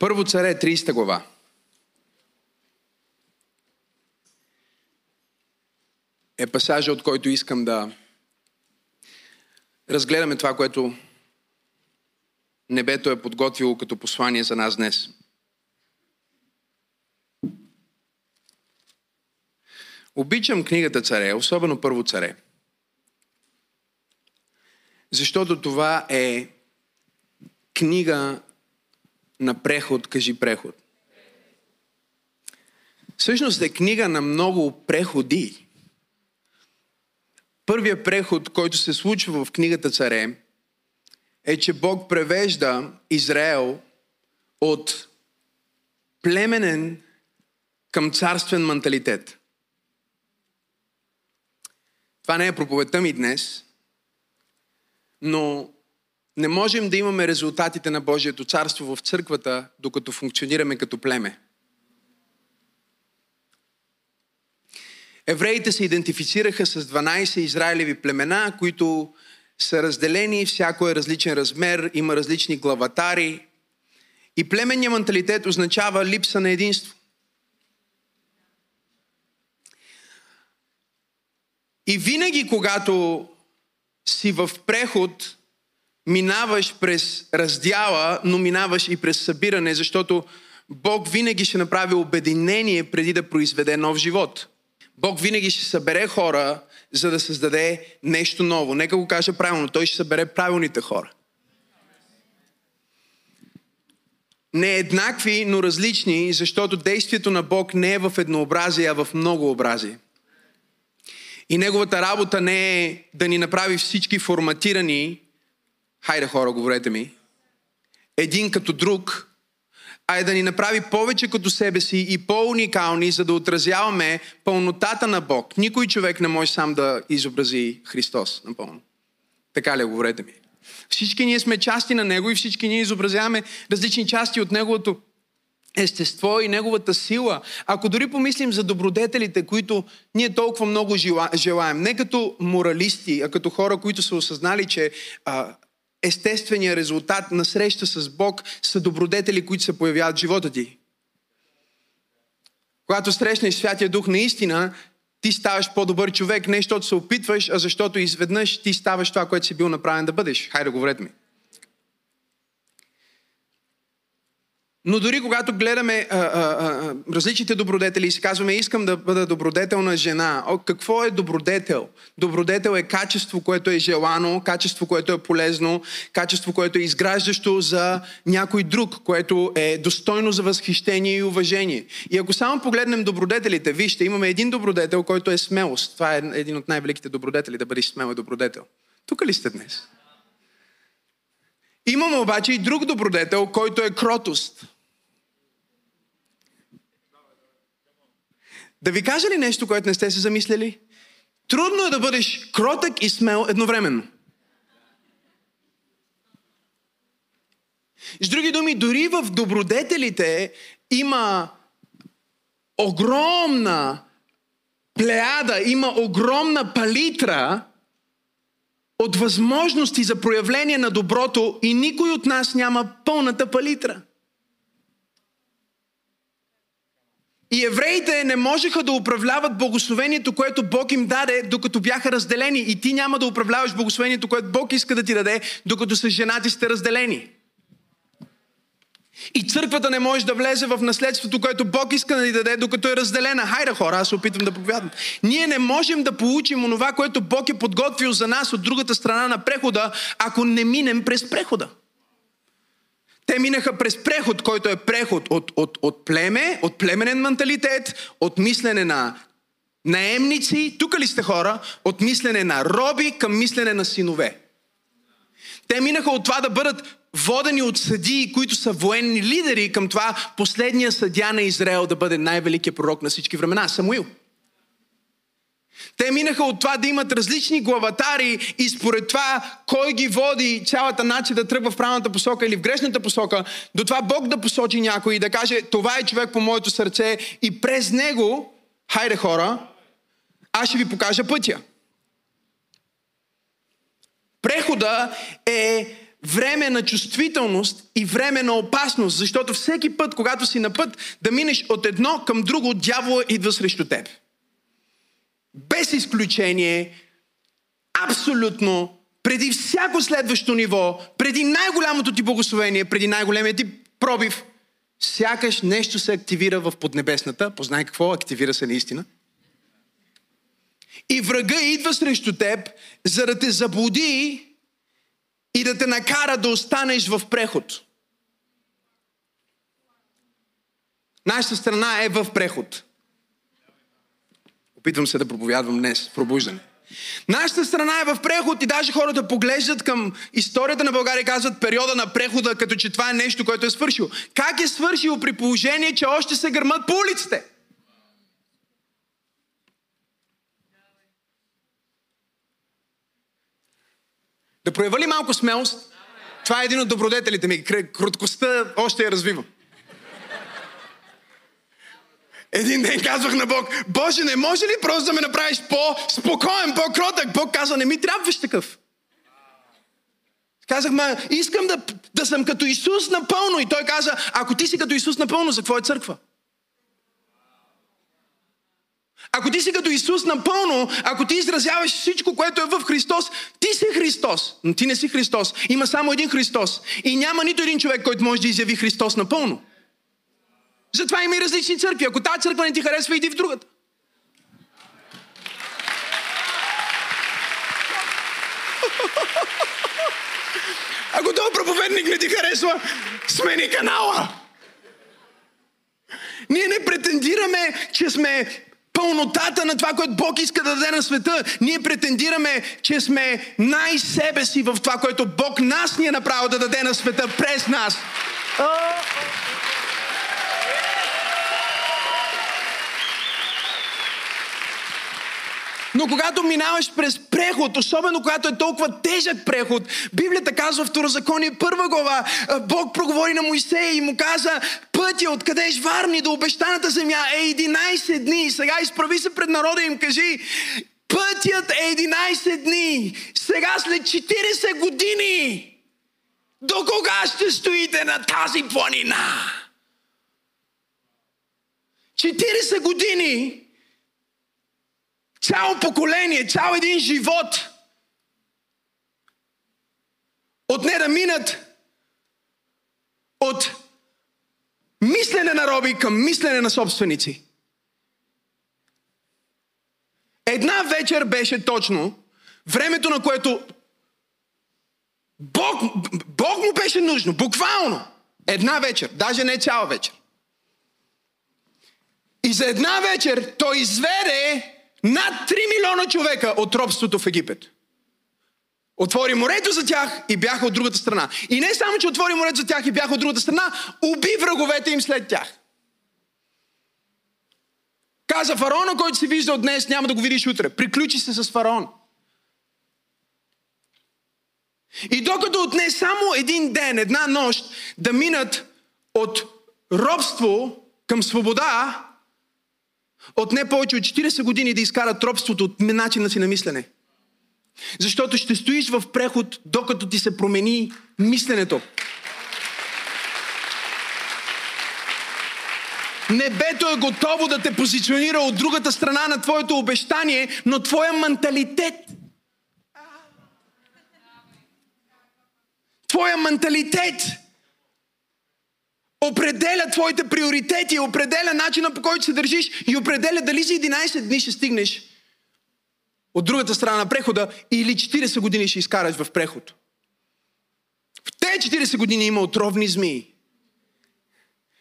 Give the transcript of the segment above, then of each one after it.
Първо царе, 30 глава. Е пасажа, от който искам да разгледаме това, което небето е подготвило като послание за нас днес. Обичам книгата Царе, особено първо Царе. Защото това е книга на преход, кажи преход. Всъщност е книга на много преходи. Първият преход, който се случва в книгата Царе, е, че Бог превежда Израел от племенен към царствен менталитет. Това не е проповедта ми днес, но не можем да имаме резултатите на Божието царство в църквата, докато функционираме като племе. Евреите се идентифицираха с 12 израилеви племена, които са разделени, всяко е различен размер, има различни главатари. И племенния менталитет означава липса на единство. И винаги, когато си в преход, минаваш през раздяла, но минаваш и през събиране, защото Бог винаги ще направи обединение преди да произведе нов живот. Бог винаги ще събере хора, за да създаде нещо ново. Нека го кажа правилно. Той ще събере правилните хора. Не еднакви, но различни, защото действието на Бог не е в еднообразие, а в многообразие. И неговата работа не е да ни направи всички форматирани, хайде хора, говорете ми, един като друг, а е да ни направи повече като себе си и по-уникални, за да отразяваме пълнотата на Бог. Никой човек не може сам да изобрази Христос напълно. Така ли, говорете ми? Всички ние сме части на Него и всички ние изобразяваме различни части от Неговото естество и Неговата сила. Ако дори помислим за добродетелите, които ние толкова много желаем, не като моралисти, а като хора, които са осъзнали, че а, естественият резултат на среща с Бог са добродетели, които се появяват в живота ти. Когато срещнеш Святия Дух наистина, ти ставаш по-добър човек, не защото се опитваш, а защото изведнъж ти ставаш това, което си бил направен да бъдеш. Хайде, говорете ми. Но дори когато гледаме а, а, а, различните добродетели и си казваме, искам да бъда добродетелна жена, О, какво е добродетел? Добродетел е качество, което е желано, качество, което е полезно, качество, което е изграждащо за някой друг, което е достойно за възхищение и уважение. И ако само погледнем добродетелите, вижте, имаме един добродетел, който е смелост. Това е един от най-великите добродетели, да бъдеш смел добродетел. Тук ли сте днес? Имаме обаче и друг добродетел, който е кротост. Да ви кажа ли нещо, което не сте се замислили? Трудно е да бъдеш кротък и смел едновременно. С други думи, дори в добродетелите има огромна плеяда, има огромна палитра от възможности за проявление на доброто и никой от нас няма пълната палитра. И евреите не можеха да управляват благословението, което Бог им даде, докато бяха разделени. И ти няма да управляваш благословението, което Бог иска да ти даде, докато с женати сте разделени. И църквата не може да влезе в наследството, което Бог иска да ни даде, докато е разделена. Хайде хора, аз се опитвам да проповядвам. Ние не можем да получим онова, което Бог е подготвил за нас от другата страна на прехода, ако не минем през прехода. Те минаха през преход, който е преход от, от, от племе, от племенен менталитет, от мислене на наемници, тук ли сте хора, от мислене на роби към мислене на синове. Те минаха от това да бъдат водени от съдии, които са военни лидери, към това последния съдя на Израел да бъде най-великият пророк на всички времена, Самуил. Те минаха от това да имат различни главатари и според това кой ги води цялата начин да тръгва в правилната посока или в грешната посока, до това Бог да посочи някой и да каже това е човек по моето сърце и през него, хайде хора, аз ще ви покажа пътя. Прехода е време на чувствителност и време на опасност, защото всеки път, когато си на път да минеш от едно към друго, дявола идва срещу теб. Без изключение, абсолютно, преди всяко следващо ниво, преди най-голямото ти благословение, преди най-големия ти пробив, сякаш нещо се активира в поднебесната. Познай какво активира се наистина. И врага идва срещу теб, за да те заблуди и да те накара да останеш в преход. Нашата страна е в преход. Опитвам се да проповядвам днес пробуждане. Нашата страна е в преход и даже хората поглеждат към историята на България и казват периода на прехода, като че това е нещо, което е свършило. Как е свършило при положение, че още се гърмат по улиците? Да проява ли малко смелост? Това е един от добродетелите ми. Кроткостта още я развивам. Един ден казвах на Бог, Боже, не може ли просто да ме направиш по-спокоен, по-кротък? Бог каза, не ми трябваш такъв. Казах, ма, искам да, да съм като Исус напълно. И той каза, ако ти си като Исус напълно, за какво е църква? Ако ти си като Исус напълно, ако ти изразяваш всичко, което е в Христос, ти си Христос. Но ти не си Христос. Има само един Христос. И няма нито един човек, който може да изяви Христос напълно. Затова има и различни църкви. Ако тази църква не ти харесва, иди в другата. Ако този проповедник не ти харесва, смени канала. Ние не претендираме, че сме пълнотата на това, което Бог иска да даде на света. Ние претендираме, че сме най-себе си в това, което Бог нас ни е направил да даде на света през нас. Но когато минаваш през преход, особено когато е толкова тежък преход, Библията казва в Второзаконие първа глава, Бог проговори на Моисей и му каза, пътя откъде е варни до обещаната земя е 11 дни. Сега изправи се пред народа и им кажи, пътят е 11 дни. Сега след 40 години, до кога ще стоите на тази планина? 40 години Цяло поколение, цял един живот. От не да минат от мислене на роби към мислене на собственици. Една вечер беше точно времето, на което Бог, Бог му беше нужно, буквално. Една вечер, даже не цяла вечер. И за една вечер той изведе над 3 милиона човека от робството в Египет. Отвори морето за тях и бяха от другата страна. И не само, че отвори морето за тях и бяха от другата страна, уби враговете им след тях. Каза фараона, който си виждал днес, няма да го видиш утре. Приключи се с фараон. И докато отне само един ден, една нощ, да минат от робство към свобода, от не повече от 40 години да изкарат робството от начина си на мислене. Защото ще стоиш в преход, докато ти се промени мисленето. Небето е готово да те позиционира от другата страна на твоето обещание, но твоя менталитет Твоя менталитет определя твоите приоритети, определя начина по който се държиш и определя дали за 11 дни ще стигнеш от другата страна на прехода или 40 години ще изкараш в преход. В тези 40 години има отровни змии.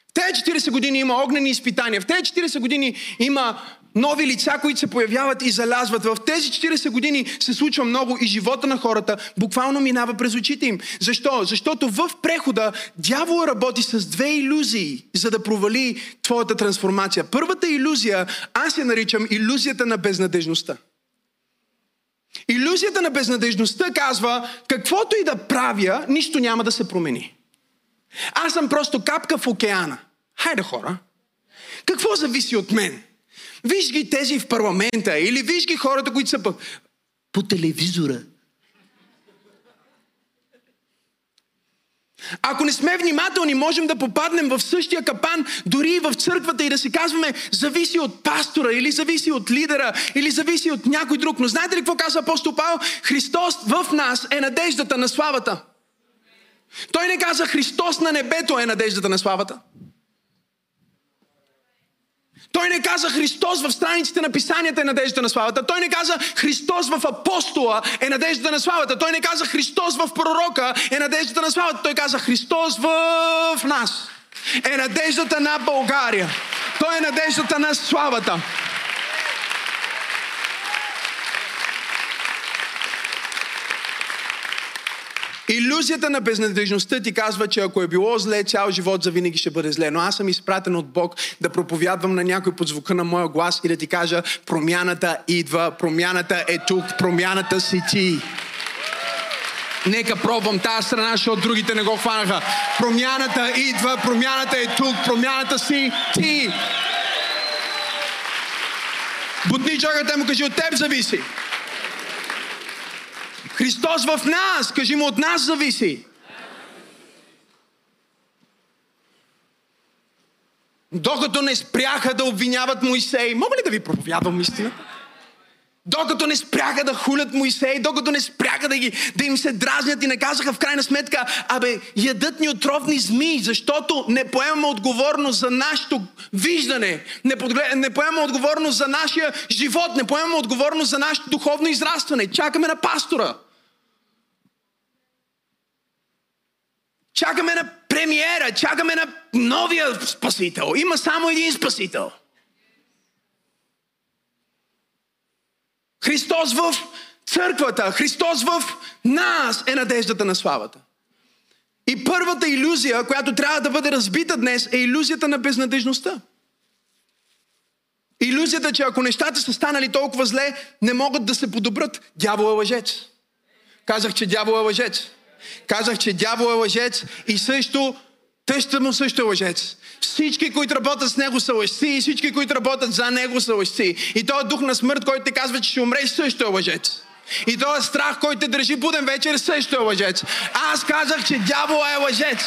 В тези 40 години има огнени изпитания. В тези 40 години има нови лица, които се появяват и залязват. В тези 40 години се случва много и живота на хората буквално минава през очите им. Защо? Защото в прехода дявол работи с две иллюзии, за да провали твоята трансформация. Първата иллюзия, аз я наричам иллюзията на безнадежността. Иллюзията на безнадежността казва, каквото и да правя, нищо няма да се промени. Аз съм просто капка в океана. Хайде хора, какво зависи от мен? Виж ги тези в парламента или виж ги хората, които са по, по телевизора. Ако не сме внимателни, можем да попаднем в същия капан, дори и в църквата и да си казваме, зависи от пастора, или зависи от лидера, или зависи от някой друг. Но знаете ли какво казва апостол Павел? Христос в нас е надеждата на славата. Той не каза Христос на небето е надеждата на славата. Той не каза Христос в страниците на писанията е надеждата на славата. Той не каза Христос в апостола е надеждата на славата. Той не каза Христос в пророка е надеждата на славата. Той каза Христос в нас е надеждата на България. Той е надеждата на славата. Иллюзията на безнадежността ти казва, че ако е било зле, цял живот завинаги ще бъде зле. Но аз съм изпратен от Бог да проповядвам на някой под звука на моя глас и да ти кажа, промяната идва, промяната е тук, промяната си ти. Нека пробвам тази страна, защото другите не го хванаха. Промяната идва, промяната е тук, промяната си ти. Бутни човекът му кажи, от теб зависи. Христос в нас, кажи му, от нас зависи. Докато не спряха да обвиняват Моисей, мога ли да ви проповядвам истината? Докато не спряха да хулят Моисей, докато не спряха да, ги, да им се дразнят и не казаха в крайна сметка, абе, ядат ни отровни змии, защото не поемаме отговорност за нашето виждане, не, подглед... не поемаме отговорност за нашия живот, не поемаме отговорност за нашето духовно израстване. Чакаме на пастора. Чакаме на премиера, чакаме на новия спасител. Има само един спасител. Христос в църквата, Христос в нас е надеждата на славата. И първата иллюзия, която трябва да бъде разбита днес, е иллюзията на безнадежността. Иллюзията, че ако нещата са станали толкова зле, не могат да се подобрат. Дявол е лъжец. Казах, че дявол е лъжец. Казах, че дявол е лъжец и също тъща му също е лъжец. Всички, които работят с него са лъжци и всички, които работят за него са лъжци. И този дух на смърт, който те казва, че ще умреш, също е лъжец. И този страх, който те държи буден вечер, също е лъжец. Аз казах, че дявол е лъжец.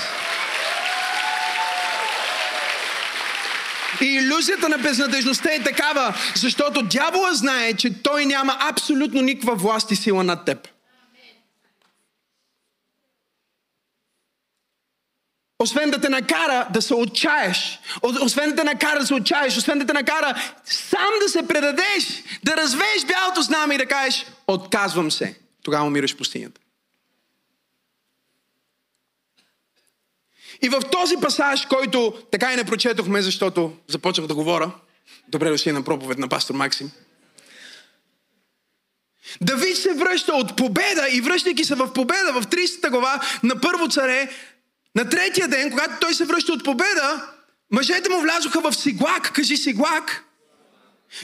И иллюзията на безнадежността е такава, защото дявола знае, че той няма абсолютно никаква власт и сила над теб. Освен да те накара да се отчаеш, освен да те накара да се отчаеш, освен да те накара сам да се предадеш, да развееш бялото знаме и да кажеш, отказвам се. Тогава умираш в пустинята. И в този пасаж, който така и не прочетохме, защото започнах да говоря, добре дошли на проповед на пастор Максим, Давид се връща от победа и връщайки се в победа в 30 глава на първо царе, на третия ден, когато той се връща от победа, мъжете му влязоха в Сиглак, кажи Сиглак.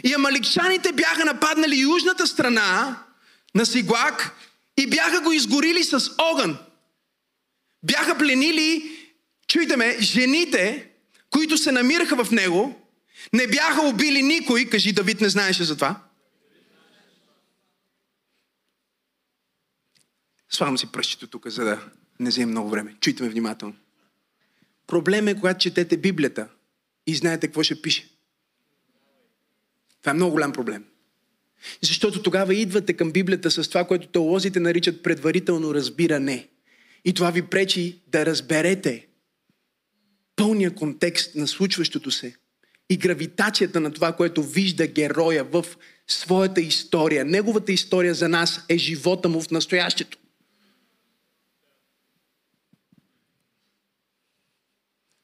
И амаликчаните бяха нападнали южната страна на Сиглак и бяха го изгорили с огън. Бяха пленили, чуйте ме, жените, които се намираха в него, не бяха убили никой, кажи Давид не знаеше за това. Свалям си пръщето тук, за да не взема много време. Чуйте ме внимателно. Проблем е, когато четете Библията и знаете какво ще пише. Това е много голям проблем. Защото тогава идвате към Библията с това, което теолозите наричат предварително разбиране. И това ви пречи да разберете пълния контекст на случващото се и гравитацията на това, което вижда героя в своята история. Неговата история за нас е живота му в настоящето.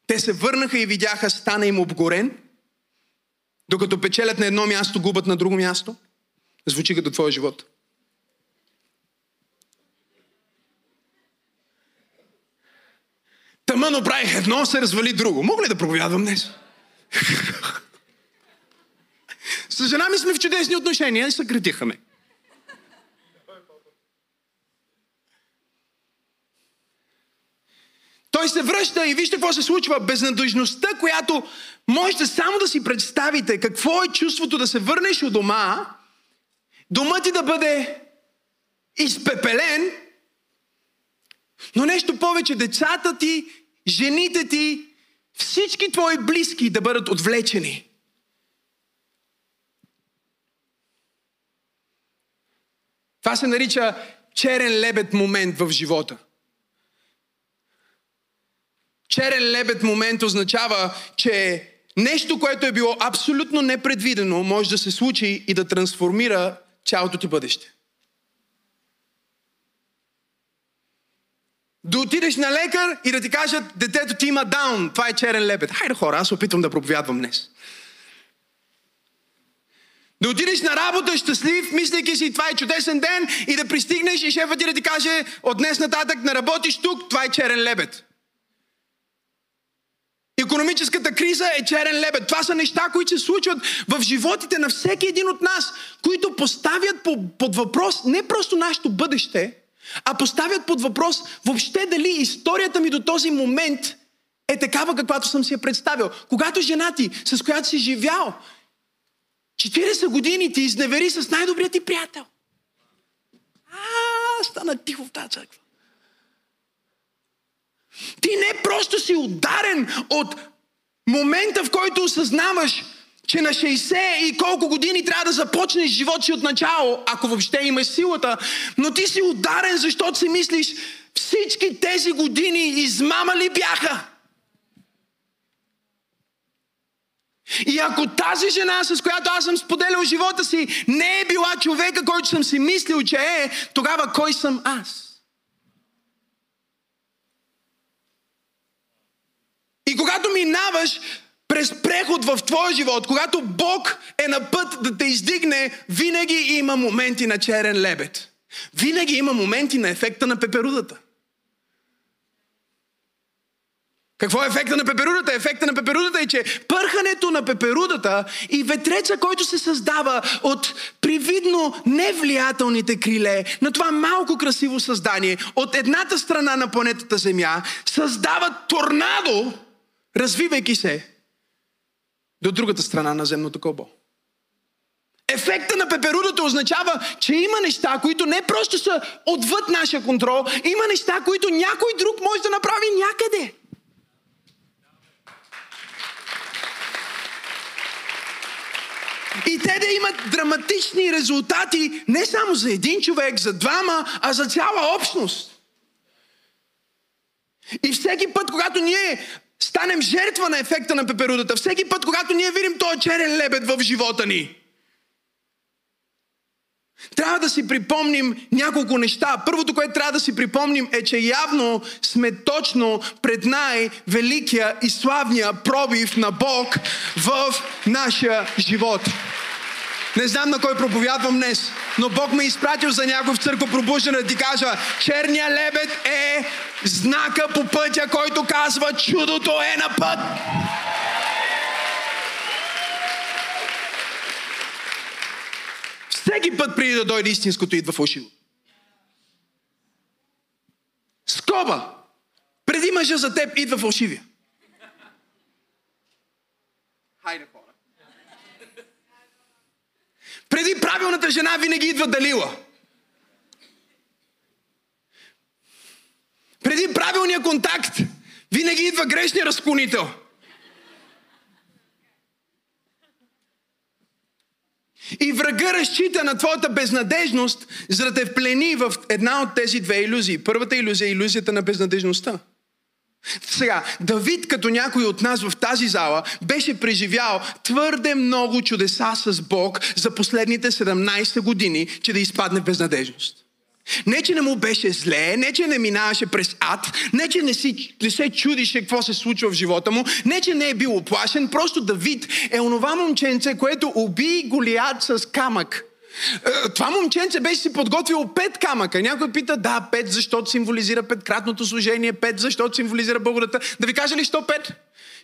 Те се върнаха и видяха стана им обгорен, докато печелят на едно място, губят на друго място. Звучи като твоя живот. Тъмъно правих едно, се развали друго. Мога ли да проповядвам днес? С жена ми сме в чудесни отношения и съкратиха Той се връща и вижте какво се случва. Безнадежността, която можете само да си представите какво е чувството да се върнеш от дома, дома ти да бъде изпепелен Но нещо повече, децата ти, жените ти, всички твои близки да бъдат отвлечени. Това се нарича черен лебед момент в живота. Черен лебед момент означава, че нещо, което е било абсолютно непредвидено, може да се случи и да трансформира цялото ти бъдеще. Да отидеш на лекар и да ти кажат, детето ти има даун. Това е черен лебед. Хайде хора, аз опитвам да проповядвам днес. Да отидеш на работа щастлив, мислейки си, това е чудесен ден и да пристигнеш и шефът ти да ти каже, от днес нататък не работиш тук, това е черен лебед. Економическата криза е черен лебед. Това са неща, които се случват в животите на всеки един от нас, които поставят под въпрос не просто нашето бъдеще, а поставят под въпрос въобще дали историята ми до този момент е такава, каквато съм си я представил. Когато жена ти, с която си живял, 40 години ти изневери с най-добрият ти приятел. А, стана тихо в тази църква. Ти не просто си ударен от момента, в който осъзнаваш, че на 60 и колко години трябва да започнеш живот си от начало, ако въобще имаш силата, но ти си ударен, защото си мислиш, всички тези години измама ли бяха? И ако тази жена, с която аз съм споделял живота си, не е била човека, който съм си мислил, че е, тогава кой съм аз? И когато минаваш през преход в твоя живот, когато Бог е на път да те издигне, винаги има моменти на черен лебед. Винаги има моменти на ефекта на пеперудата. Какво е ефекта на пеперудата? Ефекта на пеперудата е, че пърхането на пеперудата и ветреца, който се създава от привидно невлиятелните криле на това малко красиво създание от едната страна на планетата Земя, създават торнадо, развивайки се до другата страна на земното кълбо. Ефекта на пеперудата означава, че има неща, които не просто са отвъд нашия контрол, има неща, които някой друг може да направи някъде. И те да имат драматични резултати не само за един човек, за двама, а за цяла общност. И всеки път, когато ние станем жертва на ефекта на пеперудата, всеки път, когато ние видим този черен лебед в живота ни, трябва да си припомним няколко неща. Първото, което трябва да си припомним е, че явно сме точно пред най-великия и славния пробив на Бог в нашия живот. Не знам на кой проповядвам днес, но Бог ме е изпратил за някой в църква пробуждане да ти кажа, черния лебед е знака по пътя, който казва чудото е на път. Всеки път преди да дойде истинското идва фалшиво. Скоба. Преди мъжа за теб идва фалшивия. Хайде, хора. Преди правилната жена винаги идва Далила. Преди правилния контакт винаги идва грешния разклонител. И врага разчита на твоята безнадежност, за да те вплени в една от тези две иллюзии. Първата иллюзия е иллюзията на безнадежността. Сега, Давид, като някой от нас в тази зала, беше преживял твърде много чудеса с Бог за последните 17 години, че да изпадне в безнадежност. Не, че не му беше зле, не, че не минаваше през ад, не, че не, си, не се чудише какво се случва в живота му, не, че не е бил оплашен, просто Давид е онова момченце, което уби Голият с камък. Е, това момченце беше си подготвил пет камъка. Някой пита, да, пет, защото символизира петкратното служение, пет, защото символизира Българата. Да ви кажа ли, що пет?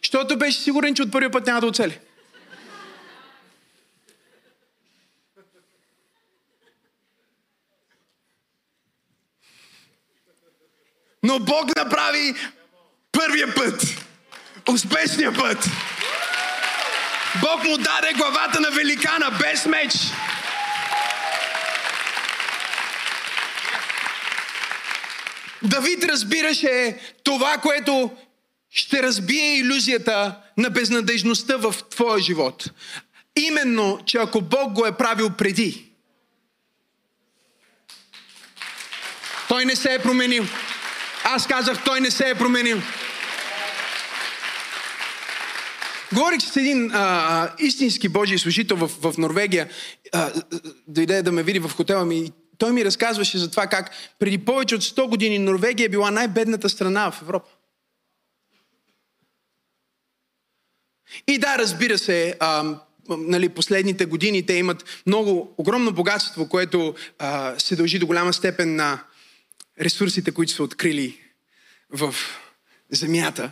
Защото беше сигурен, че от първия път няма да оцели. Но Бог направи първия път. Успешния път. Бог му даде главата на великана без меч. Давид разбираше това, което ще разбие иллюзията на безнадежността в твоя живот. Именно, че ако Бог го е правил преди, той не се е променил. Аз казах, той не се е променил. Говорих с един а, истински Божий служител в, в Норвегия. А, дойде да ме види в хотела ми и той ми разказваше за това как преди повече от 100 години Норвегия е била най-бедната страна в Европа. И да, разбира се, а, нали, последните години те имат много, огромно богатство, което а, се дължи до голяма степен на ресурсите, които са открили в земята.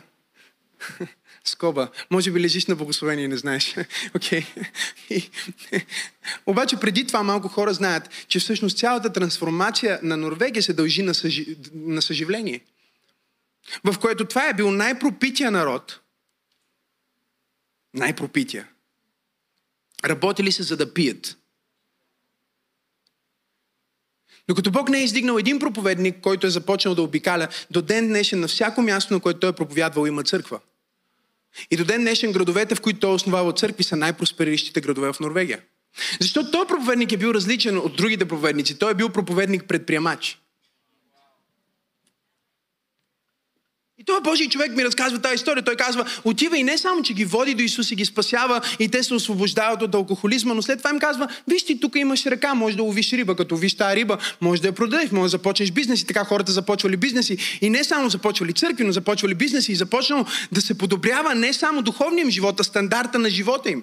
Скоба. Може би лежиш на благословение и не знаеш. Okay. Обаче преди това малко хора знаят, че всъщност цялата трансформация на Норвегия се дължи на, съжи... на съживление. В което това е бил най-пропития народ. Най-пропития. Работили се за да пият. Докато Бог не е издигнал един проповедник, който е започнал да обикаля, до ден днешен на всяко място, на което той е проповядвал, има църква. И до ден днешен градовете, в които той е църкви, са най-проспериращите градове в Норвегия. Защото той проповедник е бил различен от другите проповедници. Той е бил проповедник предприемач. И този Божий човек ми разказва тази история. Той казва, отива и не само, че ги води до Исус и ги спасява и те се освобождават от алкохолизма, но след това им казва, виж ти, тук имаш ръка, може да ловиш риба, като виж тази риба, може да я продадеш, може да започнеш бизнес и така хората започвали бизнеси. И не само започвали църкви, но започвали бизнеси и започнало да се подобрява не само духовния им живот, а стандарта на живота им.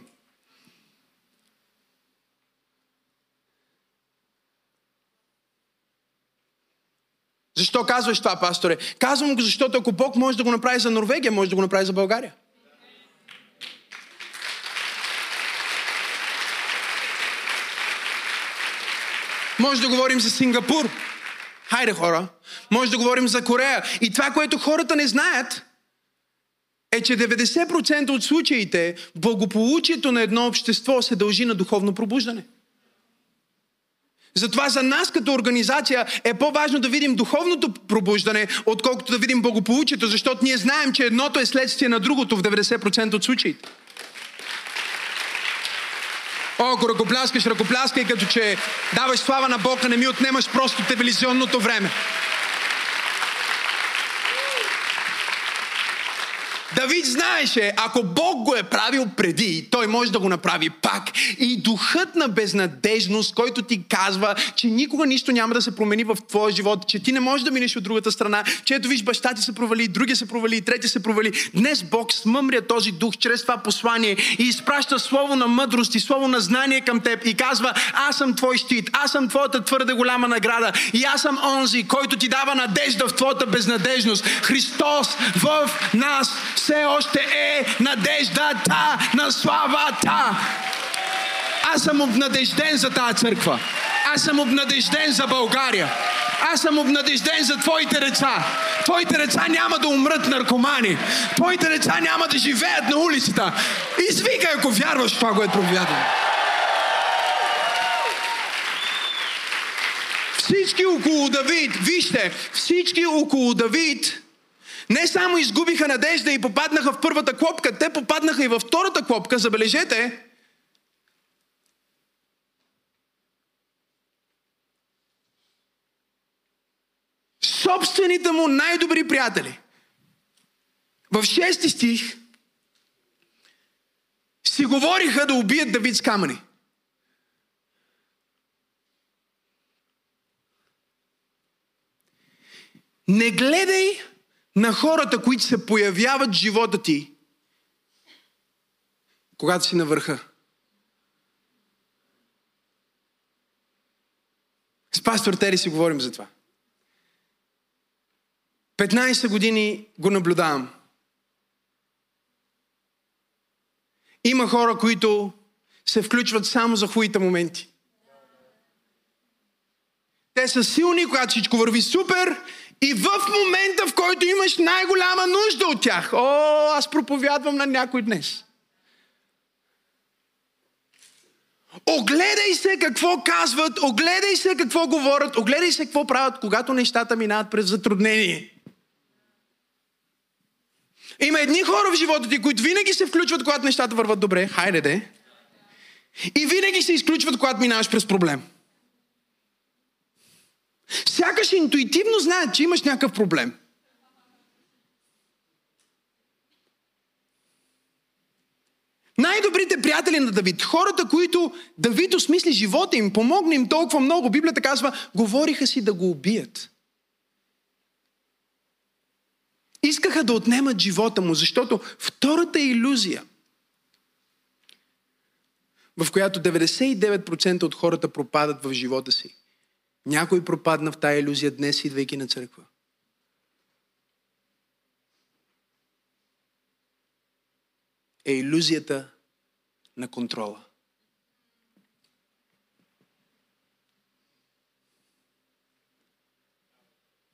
Защо казваш това, пасторе? Казвам го, защото ако Бог може да го направи за Норвегия, може да го направи за България. Може да говорим за Сингапур. Хайде, хора. Може да говорим за Корея. И това, което хората не знаят, е, че 90% от случаите благополучието на едно общество се дължи на духовно пробуждане. Затова за нас като организация е по-важно да видим духовното пробуждане, отколкото да видим благополучието, защото ние знаем, че едното е следствие на другото в 90% от случаите. О, ако ръкопляскаш, ръкопляскай, като че даваш слава на Бога, не ми отнемаш просто телевизионното време. Давид знаеше, ако Бог го е правил преди, той може да го направи пак. И духът на безнадежност, който ти казва, че никога нищо няма да се промени в твоя живот, че ти не можеш да минеш от другата страна, че ето виж баща ти се провали, други се провали, трети се провали. Днес Бог смъмря този дух чрез това послание и изпраща слово на мъдрост и слово на знание към теб и казва, аз съм твой щит, аз съм твоята твърде голяма награда и аз съм онзи, който ти дава надежда в твоята безнадежност. Христос в нас все още е надеждата на славата. Аз съм обнадежден за тази църква. Аз съм обнадежден за България. Аз съм обнадежден за твоите деца. Твоите деца няма да умрат наркомани. Твоите деца няма да живеят на улицата. Извикай, ако вярваш в това, което проповядвам. Всички около Давид, вижте, всички около Давид не само изгубиха надежда и попаднаха в първата клопка, те попаднаха и във втората клопка, забележете. Собствените му най-добри приятели. В 6 стих си говориха да убият Давид с камъни. Не гледай на хората, които се появяват в живота ти, когато си на върха. С пастор Тери си говорим за това. 15 години го наблюдавам. Има хора, които се включват само за хуите моменти. Са силни, когато всичко върви супер и в момента, в който имаш най-голяма нужда от тях. О, аз проповядвам на някой днес. Огледай се какво казват, огледай се какво говорят, огледай се какво правят, когато нещата минават през затруднение. Има едни хора в живота ти, които винаги се включват, когато нещата върват добре. Хайде де. И винаги се изключват, когато минаваш през проблем. Сякаш интуитивно знаят, че имаш някакъв проблем. Най-добрите приятели на Давид, хората, които Давид осмисли живота им, помогна им толкова много, Библията казва, говориха си да го убият. Искаха да отнемат живота му, защото втората иллюзия, в която 99% от хората пропадат в живота си, някой пропадна в тая иллюзия днес, идвайки на църква. Е иллюзията на контрола.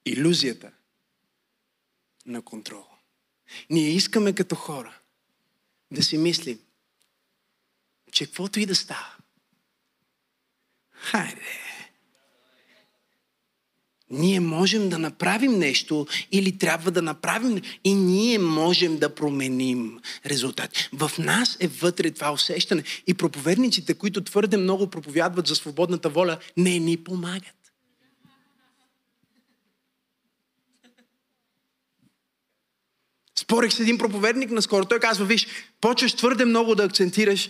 Иллюзията на контрола. Ние искаме като хора да си мислим, че каквото и да става, хайде, ние можем да направим нещо или трябва да направим и ние можем да променим резултат. В нас е вътре това усещане. И проповедниците, които твърде много проповядват за свободната воля, не ни помагат. Спорих с един проповедник наскоро. Той казва, виж, почваш твърде много да акцентираш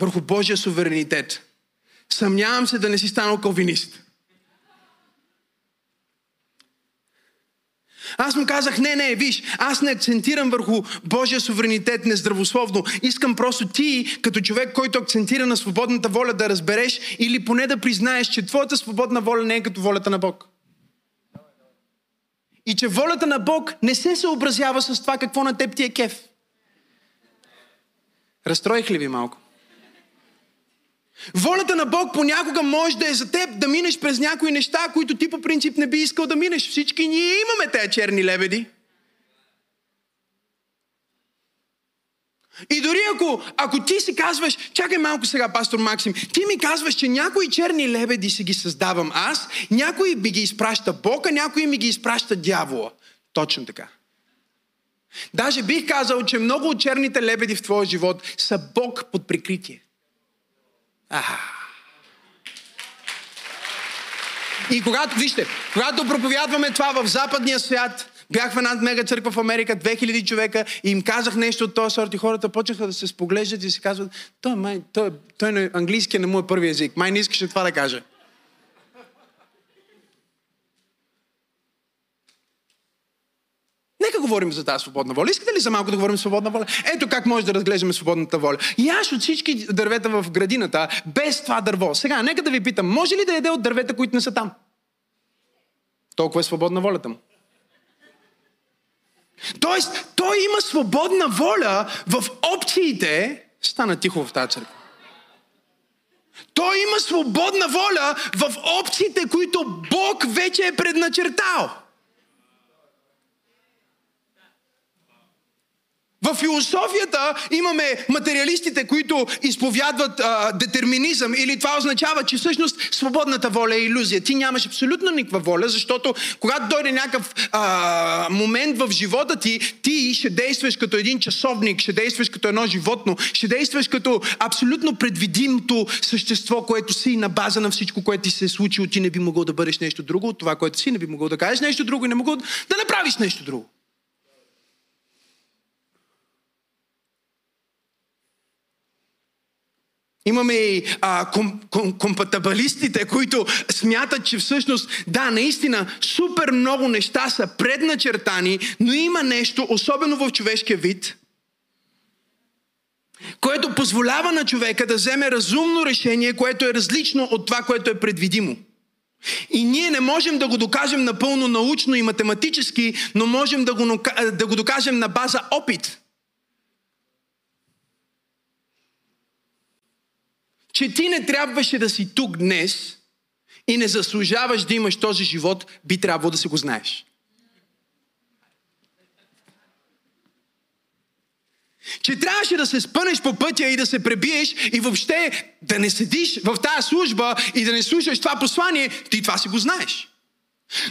върху Божия суверенитет. Съмнявам се да не си станал калвинист. Аз му казах, не, не, виж, аз не акцентирам върху Божия суверенитет нездравословно. Искам просто ти, като човек, който акцентира на свободната воля, да разбереш или поне да признаеш, че твоята свободна воля не е като волята на Бог. И че волята на Бог не се съобразява с това какво на теб ти е кеф. Разстроих ли ви малко? Волята на Бог понякога може да е за теб да минеш през някои неща, които ти по принцип не би искал да минеш. Всички ние имаме тези черни лебеди. И дори ако, ако ти си казваш, чакай малко сега, пастор Максим, ти ми казваш, че някои черни лебеди си ги създавам аз, някои би ги изпраща Бога, някои ми ги изпраща дявола. Точно така. Даже бих казал, че много от черните лебеди в твоя живот са Бог под прикритие. Аха. И когато, вижте, когато проповядваме това в западния свят, бях в една мега църква в Америка, 2000 човека, и им казах нещо от този сорт и хората почнаха да се споглеждат и си казват, той, май, той, той на английски не му е първи език, май не искаше това да каже. Нека говорим за тази свободна воля. Искате ли за малко да говорим свободна воля? Ето как може да разглеждаме свободната воля. Яш от всички дървета в градината, без това дърво. Сега, нека да ви питам, може ли да яде от дървета, които не са там? Толкова е свободна волята му. Тоест, той има свободна воля в опциите. Стана тихо в тази църква. Той има свободна воля в опциите, които Бог вече е предначертал. В философията имаме материалистите, които изповядват а, детерминизъм или това означава, че всъщност свободната воля е иллюзия. Ти нямаш абсолютно никаква воля, защото когато дойде някакъв а, момент в живота ти, ти ще действаш като един часовник, ще действаш като едно животно, ще действаш като абсолютно предвидимото същество, което си на база на всичко, което ти се е случило. Ти не би могъл да бъдеш нещо друго от това, което си, не би могъл да кажеш нещо друго и не могъл да направиш нещо друго. Имаме и а, ком, ком, компатабалистите, които смятат, че всъщност, да, наистина, супер много неща са предначертани, но има нещо, особено в човешкия вид, което позволява на човека да вземе разумно решение, което е различно от това, което е предвидимо. И ние не можем да го докажем напълно научно и математически, но можем да го, да го докажем на база опит – че ти не трябваше да си тук днес и не заслужаваш да имаш този живот, би трябвало да си го знаеш. че трябваше да се спънеш по пътя и да се пребиеш и въобще да не седиш в тази служба и да не слушаш това послание, ти това си го знаеш.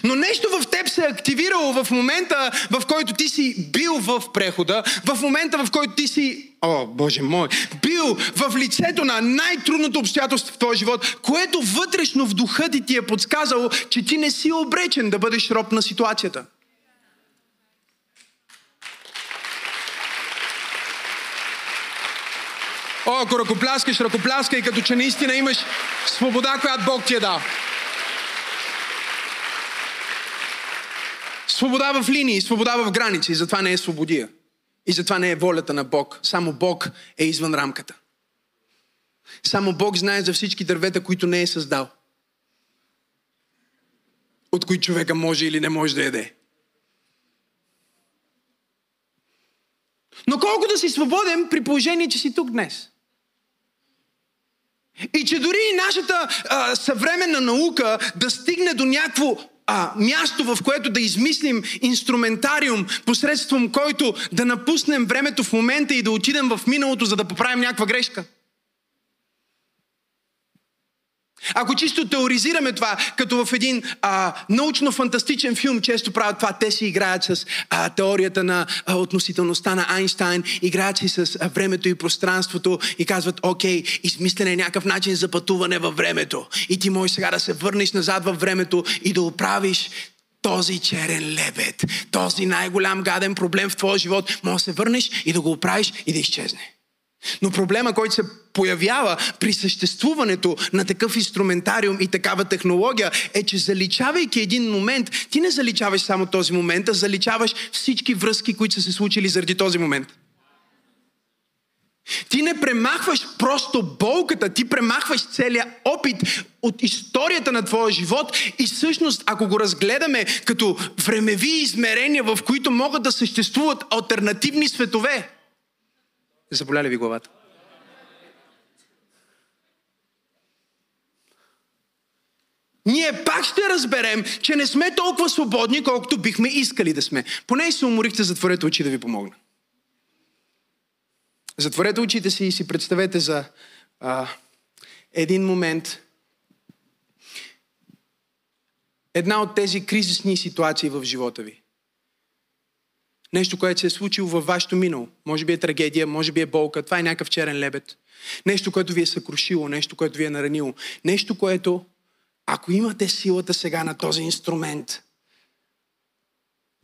Но нещо в теб се е активирало в момента, в който ти си бил в прехода, в момента, в който ти си, о, Боже мой, бил в лицето на най-трудното обстоятелство в твоя живот, което вътрешно в духа ти ти е подсказало, че ти не си обречен да бъдеш роб на ситуацията. О, ако ръкопляскаш, ръкопляскай, като че наистина имаш свобода, която Бог ти е дал. Свобода в линии, свобода в граници. И затова не е свободия. И затова не е волята на Бог. Само Бог е извън рамката. Само Бог знае за всички дървета, които не е създал. От които човека може или не може да яде. Но колко да си свободен при положение, че си тук днес? И че дори и нашата а, съвременна наука да стигне до някакво а, място, в което да измислим инструментариум, посредством който да напуснем времето в момента и да отидем в миналото, за да поправим някаква грешка. Ако чисто теоризираме това, като в един а, научно-фантастичен филм, често правят това, те си играят с а, теорията на а, относителността на Айнштайн, играят си с а, времето и пространството и казват, окей, измислен е някакъв начин за пътуване във времето. И ти можеш сега да се върнеш назад във времето и да оправиш този черен лебед, този най-голям гаден проблем в твоя живот, може да се върнеш и да го оправиш и да изчезне. Но проблема, който се появява при съществуването на такъв инструментариум и такава технология, е, че заличавайки един момент, ти не заличаваш само този момент, а заличаваш всички връзки, които са се случили заради този момент. Ти не премахваш просто болката, ти премахваш целият опит от историята на твоя живот и всъщност, ако го разгледаме като времеви измерения, в които могат да съществуват альтернативни светове, Заболя ли ви главата? Ние пак ще разберем, че не сме толкова свободни, колкото бихме искали да сме. Поне се уморихте, затворете очи да ви помогна. Затворете очите си и си представете за а, един момент, една от тези кризисни ситуации в живота ви. Нещо, което се е случило във вашето минало. Може би е трагедия, може би е болка. Това е някакъв черен лебед. Нещо, което ви е съкрушило, нещо, което ви е наранило. Нещо, което, ако имате силата сега на този инструмент,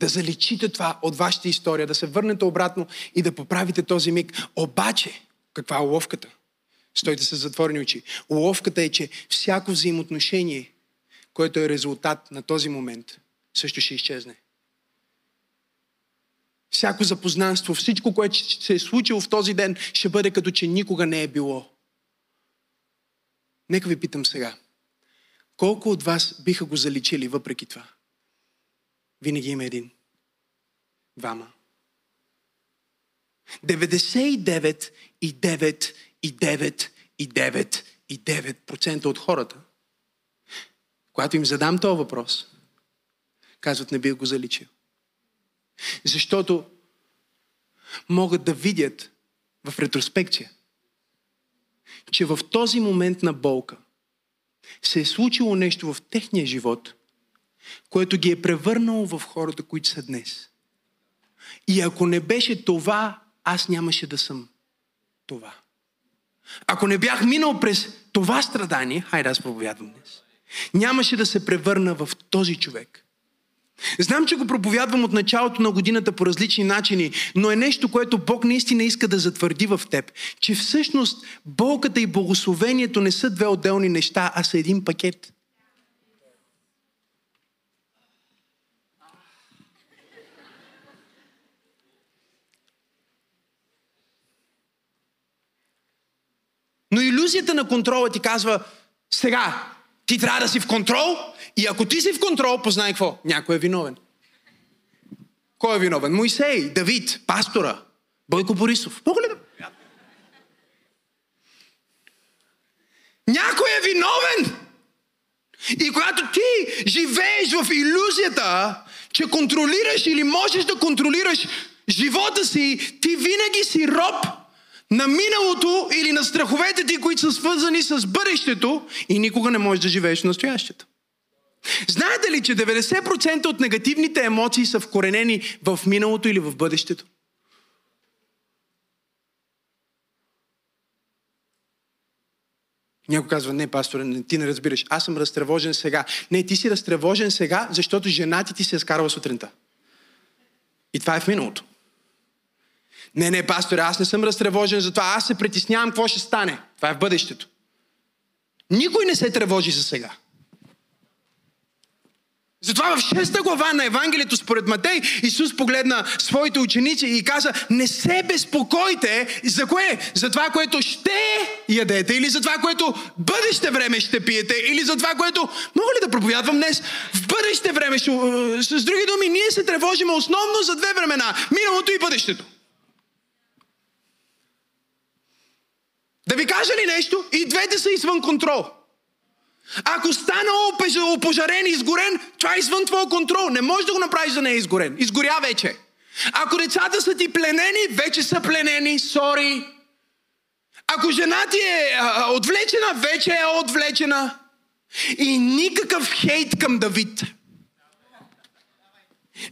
да заличите това от вашата история, да се върнете обратно и да поправите този миг. Обаче, каква е уловката? Стойте с затворени очи. Уловката е, че всяко взаимоотношение, което е резултат на този момент, също ще изчезне всяко запознанство, всичко, което се е случило в този ден, ще бъде като че никога не е било. Нека ви питам сега. Колко от вас биха го заличили въпреки това? Винаги има един. Двама. 99 и 9 и 9 и 9 и 9% от хората, когато им задам този въпрос, казват не бих го заличил. Защото могат да видят в ретроспекция, че в този момент на болка се е случило нещо в техния живот, което ги е превърнало в хората, които са днес. И ако не беше това, аз нямаше да съм това. Ако не бях минал през това страдание, хайде аз проповядвам днес, нямаше да се превърна в този човек, Знам, че го проповядвам от началото на годината по различни начини, но е нещо, което Бог наистина иска да затвърди в теб. Че всъщност болката и благословението не са две отделни неща, а са един пакет. Но иллюзията на контрола ти казва, сега, ти трябва да си в контрол и ако ти си в контрол, познай какво? Някой е виновен. Кой е виновен? Моисей, Давид, пастора, Бойко Борисов. Мога. Някой е виновен! И когато ти живееш в иллюзията, че контролираш или можеш да контролираш живота си, ти винаги си роб на миналото или на страховете ти, които са свързани с бъдещето и никога не можеш да живееш в настоящето. Знаете ли, че 90% от негативните емоции са вкоренени в миналото или в бъдещето? Някой казва, не, пастор, ти не разбираш. Аз съм разтревожен сега. Не, ти си разтревожен сега, защото жена ти ти се е скарала сутринта. И това е в миналото. Не, не, пастор, аз не съм разтревожен за това. Аз се притеснявам какво ще стане. Това е в бъдещето. Никой не се тревожи за сега. Затова в 6 глава на Евангелието според Матей Исус погледна своите ученици и каза не се безпокойте за кое? За това, което ще ядете или за това, което бъдеще време ще пиете или за това, което мога ли да проповядвам днес? В бъдеще време ще... С други думи, ние се тревожим основно за две времена. Миналото и бъдещето. Да ви кажа ли нещо? И двете са извън контрол. Ако стана опожарен и изгорен, това е извън твоя контрол. Не можеш да го направиш да не е изгорен. Изгоря вече. Ако децата са ти пленени, вече са пленени. Сори. Ако жена ти е а, отвлечена, вече е отвлечена. И никакъв хейт към Давид.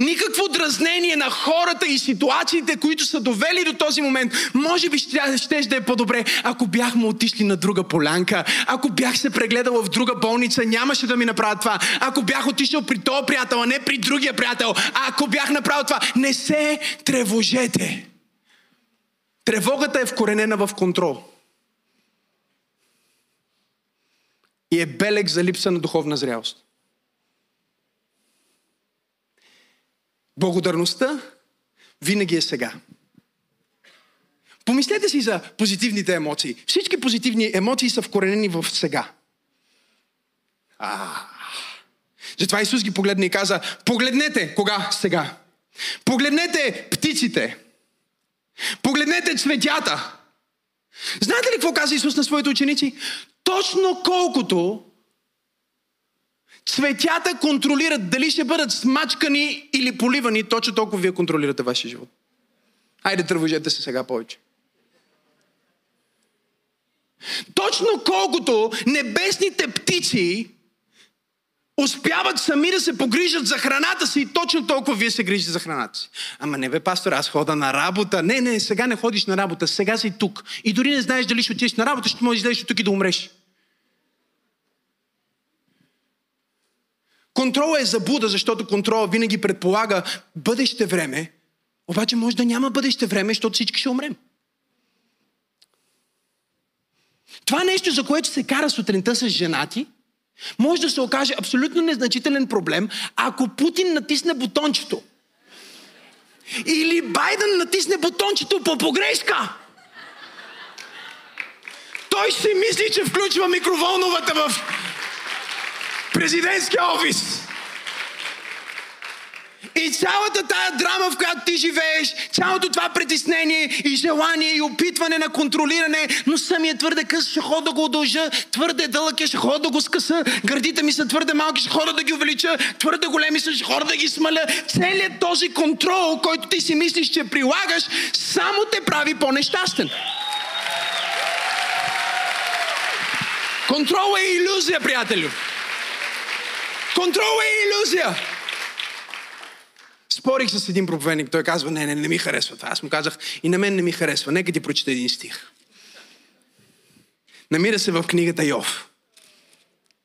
Никакво дразнение на хората и ситуациите, които са довели до този момент. Може би ще, ще е по-добре, ако бяхме отишли на друга полянка, ако бях се прегледала в друга болница, нямаше да ми направят това. Ако бях отишъл при този приятел, а не при другия приятел, а ако бях направил това, не се тревожете. Тревогата е вкоренена в контрол. И е белег за липса на духовна зрялост. Благодарността винаги е сега. Помислете си за позитивните емоции. Всички позитивни емоции са вкоренени в сега. А, затова Исус ги погледна и каза, погледнете кога сега. Погледнете птиците. Погледнете цветята. Знаете ли какво каза Исус на своите ученици? Точно колкото Цветята контролират дали ще бъдат смачкани или поливани, точно толкова вие контролирате вашия живот. Айде, тръвожете се сега повече. Точно колкото небесните птици успяват сами да се погрижат за храната си, точно толкова вие се грижите за храната си. Ама не бе, пастор, аз хода на работа. Не, не, сега не ходиш на работа, сега си тук. И дори не знаеш дали ще отидеш на работа, ще можеш да излезеш тук и да умреш. Контрол е заблуда, защото контрола винаги предполага бъдеще време, обаче може да няма бъдеще време, защото всички ще умрем. Това нещо, за което се кара сутринта с женати, може да се окаже абсолютно незначителен проблем, ако Путин натисне бутончето. Или Байден натисне бутончето по погрешка. Той си мисли, че включва микроволновата в президентския офис. И цялата тая драма, в която ти живееш, цялото това притеснение и желание и опитване на контролиране, но самия твърде къс, ще хода да го удължа, твърде дълъг е, ще хода да го скъса, гърдите ми са твърде малки, ще хода да ги увелича, твърде големи са, ще хода да ги смаля. Целият този контрол, който ти си мислиш, че прилагаш, само те прави по-нещастен. Контрол е иллюзия, приятелю. Контрол е иллюзия. Спорих с един проповедник, той казва, не, не, не ми харесва това. Аз му казах, и на мен не ми харесва. Нека ти прочета един стих. Намира се в книгата Йов.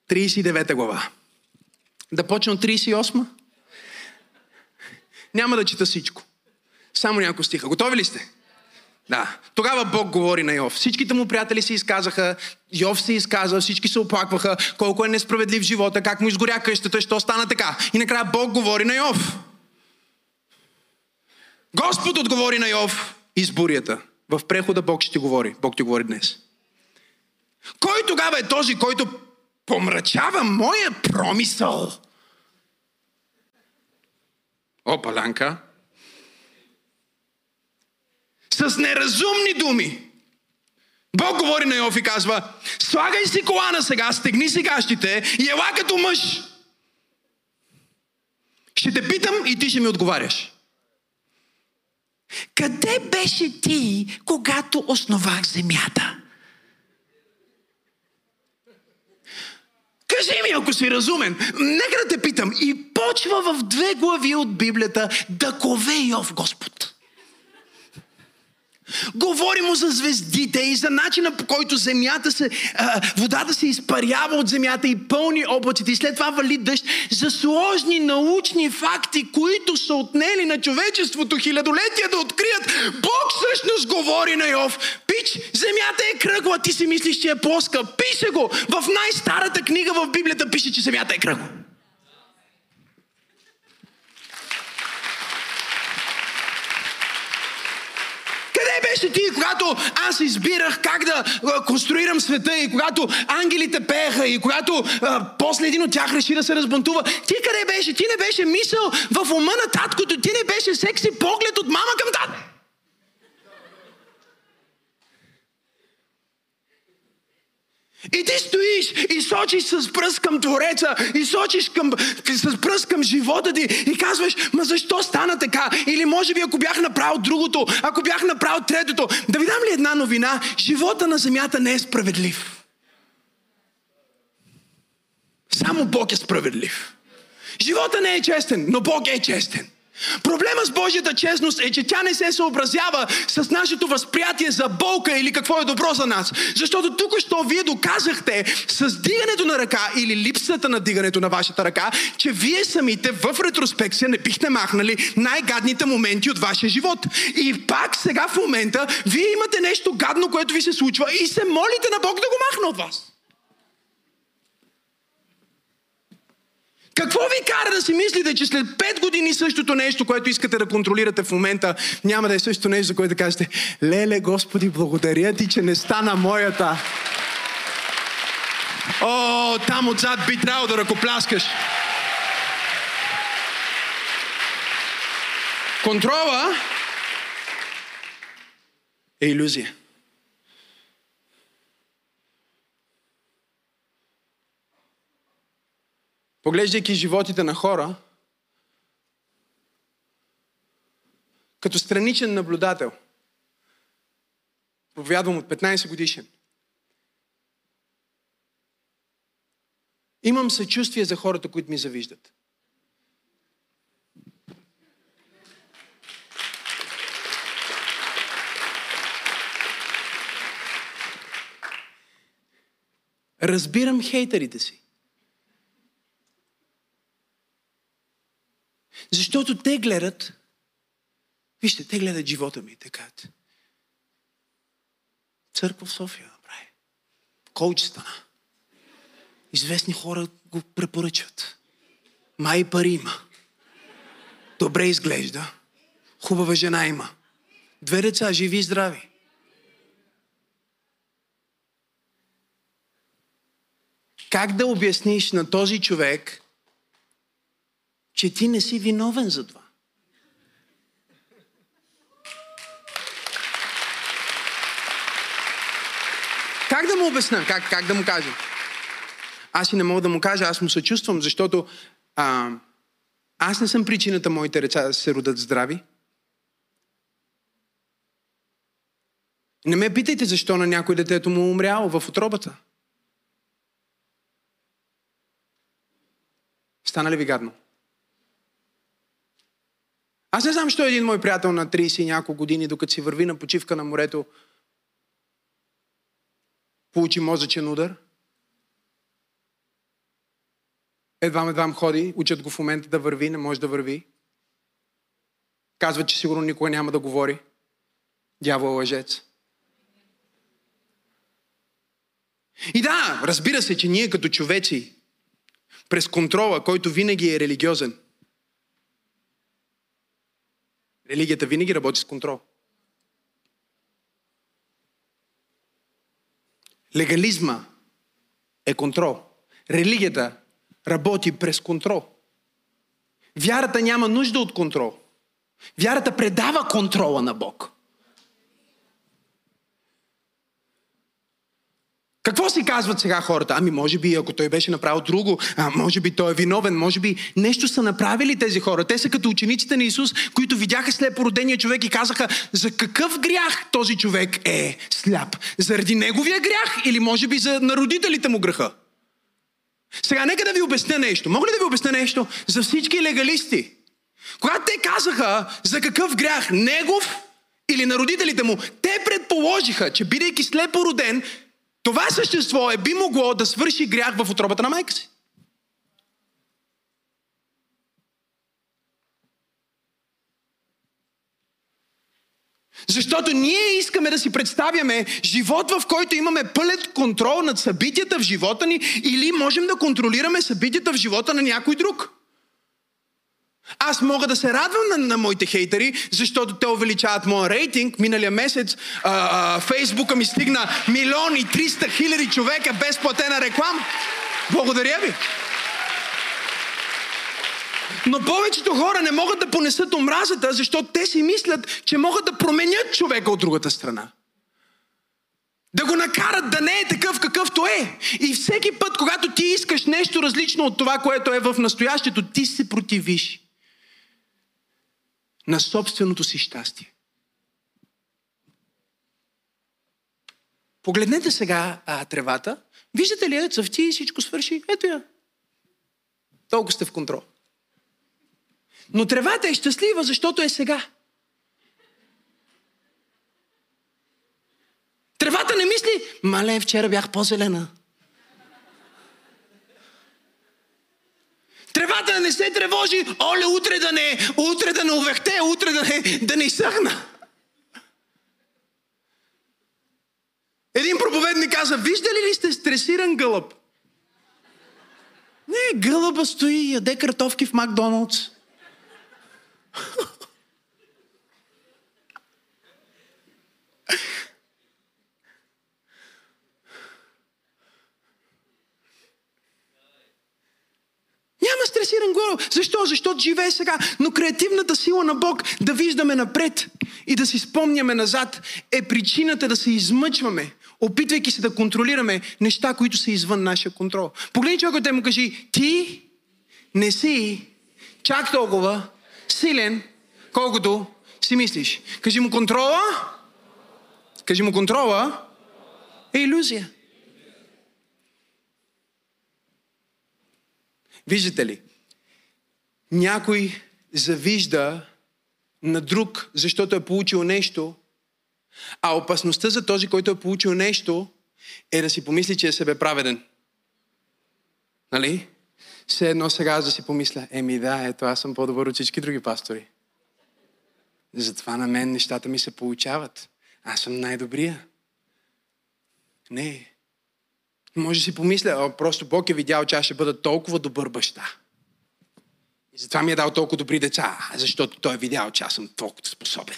39 глава. Да почна от 38? Няма да чета всичко. Само няколко стиха. Готови ли сте? Да. Тогава Бог говори на Йов. Всичките му приятели се изказаха, Йов се изказа, всички се оплакваха, колко е несправедлив живота, как му изгоря къщата, що стана така. И накрая Бог говори на Йов. Господ отговори на Йов изборията. В прехода Бог ще ти говори. Бог ти говори днес. Кой тогава е този, който помрачава моя промисъл? О, паланка. С неразумни думи. Бог говори на Йов и казва, слагай си колана сега, стегни си гащите и ела като мъж. Ще те питам и ти ще ми отговаряш. Къде беше ти, когато основах земята? Кажи ми, ако си разумен. Нека да те питам. И почва в две глави от Библията да кове Йов Господ. Говори му за звездите и за начина по който земята се, а, водата се изпарява от земята и пълни облаците и след това вали дъжд за сложни научни факти, които са отнели на човечеството хилядолетия да открият. Бог всъщност говори на Йов. Пич, земята е кръгла, ти си мислиш, че е плоска. Пише го. В най-старата книга в Библията пише, че земята е кръгла. Къде беше ти, когато аз избирах как да конструирам света и когато ангелите пееха и когато а, после един от тях реши да се разбунтува? Ти къде беше? Ти не беше мисъл в ума на таткото, ти не беше секси поглед от мама към тат. И ти стоиш и сочиш с пръст към Твореца, и сочиш към, с пръст към живота ти и казваш, ма защо стана така? Или може би ако бях направил другото, ако бях направил третото. Да ви дам ли една новина? Живота на земята не е справедлив. Само Бог е справедлив. Живота не е честен, но Бог е честен. Проблема с Божията честност е, че тя не се съобразява с нашето възприятие за болка или какво е добро за нас. Защото тук, що вие доказахте с дигането на ръка или липсата на дигането на вашата ръка, че вие самите в ретроспекция не бихте махнали най-гадните моменти от вашия живот. И пак сега в момента вие имате нещо гадно, което ви се случва и се молите на Бог да го махне от вас. Какво ви кара да си мислите, че след 5 години същото нещо, което искате да контролирате в момента, няма да е същото нещо, за което кажете, леле, Господи, благодаря ти, че не стана моята. О, там отзад би трябвало да ръкопляскаш. Контрола е иллюзия. Поглеждайки животите на хора, като страничен наблюдател, проповядвам от 15 годишен, имам съчувствие за хората, които ми завиждат. Разбирам хейтерите си. Защото те гледат, вижте, те гледат живота ми, така. Църква в София направи. Коуч стана. Известни хора го препоръчват. Май пари има. Добре изглежда. Хубава жена има. Две деца, живи и здрави. Как да обясниш на този човек, че ти не си виновен за това. Как да му обясня? Как, как да му кажа? Аз и не мога да му кажа, аз му съчувствам, защото а, аз не съм причината моите деца да се родят здрави. Не ме питайте защо на някой детето му умряло в отробата. Стана ли ви гадно? Аз не знам, що един мой приятел на 30 и няколко години, докато си върви на почивка на морето, получи мозъчен удар. Едвам, едвам ходи, учат го в момента да върви, не може да върви. Казва, че сигурно никога няма да говори. Дявол е лъжец. И да, разбира се, че ние като човеци, през контрола, който винаги е религиозен, Религията винаги работи с контрол. Легализма е контрол. Религията работи през контрол. Вярата няма нужда от контрол. Вярата предава контрола на Бог. Какво си казват сега хората? Ами може би, ако той беше направил друго, а, може би той е виновен, може би нещо са направили тези хора. Те са като учениците на Исус, които видяха слепородения човек и казаха, за какъв грях този човек е сляп? Заради неговия грях или може би за народителите му греха? Сега нека да ви обясня нещо. Мога ли да ви обясня нещо за всички легалисти? Когато те казаха за какъв грях, негов или на родителите му, те предположиха, че бидейки слепо роден, това същество е би могло да свърши грях в отробата на майка си. Защото ние искаме да си представяме живот, в който имаме пълен контрол над събитията в живота ни или можем да контролираме събитията в живота на някой друг. Аз мога да се радвам на, на моите хейтери, защото те увеличават моя рейтинг. Миналия месец а, а, Фейсбука ми стигна милион и 300 хиляди човека без платена реклама. Благодаря ви. Но повечето хора не могат да понесат омразата, защото те си мислят, че могат да променят човека от другата страна. Да го накарат да не е такъв какъвто е. И всеки път, когато ти искаш нещо различно от това, което е в настоящето, ти се противиш на собственото си щастие. Погледнете сега а, тревата. Виждате ли я, цъфти и всичко свърши? Ето я. Толкова сте в контрол. Но тревата е щастлива, защото е сега. Тревата не мисли, мале, вчера бях по-зелена. Тревата не се тревожи, оле, утре да не, утре да не увехте, утре да не, да не изсъхна. Един проповедник каза, виждали ли сте стресиран гълъб? Не, гълъба стои и яде картофки в Макдоналдс. Стресиран горе. Защо? Защото живее сега. Но креативната сила на Бог да виждаме напред и да си спомняме назад е причината да се измъчваме, опитвайки се да контролираме неща, които са извън нашия контрол. Погледни човекът и му кажи, ти не си чак толкова силен, колкото си мислиш. Кажи му контрола. Кажи му контрола е иллюзия. Виждате ли? Някой завижда на друг, защото е получил нещо, а опасността за този, който е получил нещо, е да си помисли, че е себеправеден. Нали? Все едно сега аз да си помисля, еми да, ето аз съм по-добър от всички други пастори. Затова на мен нещата ми се получават. Аз съм най-добрия. Не. Може да си помисля, просто Бог е видял, че аз ще бъда толкова добър баща. И затова ми е дал толкова добри деца, защото Той е видял, че аз съм толкова способен.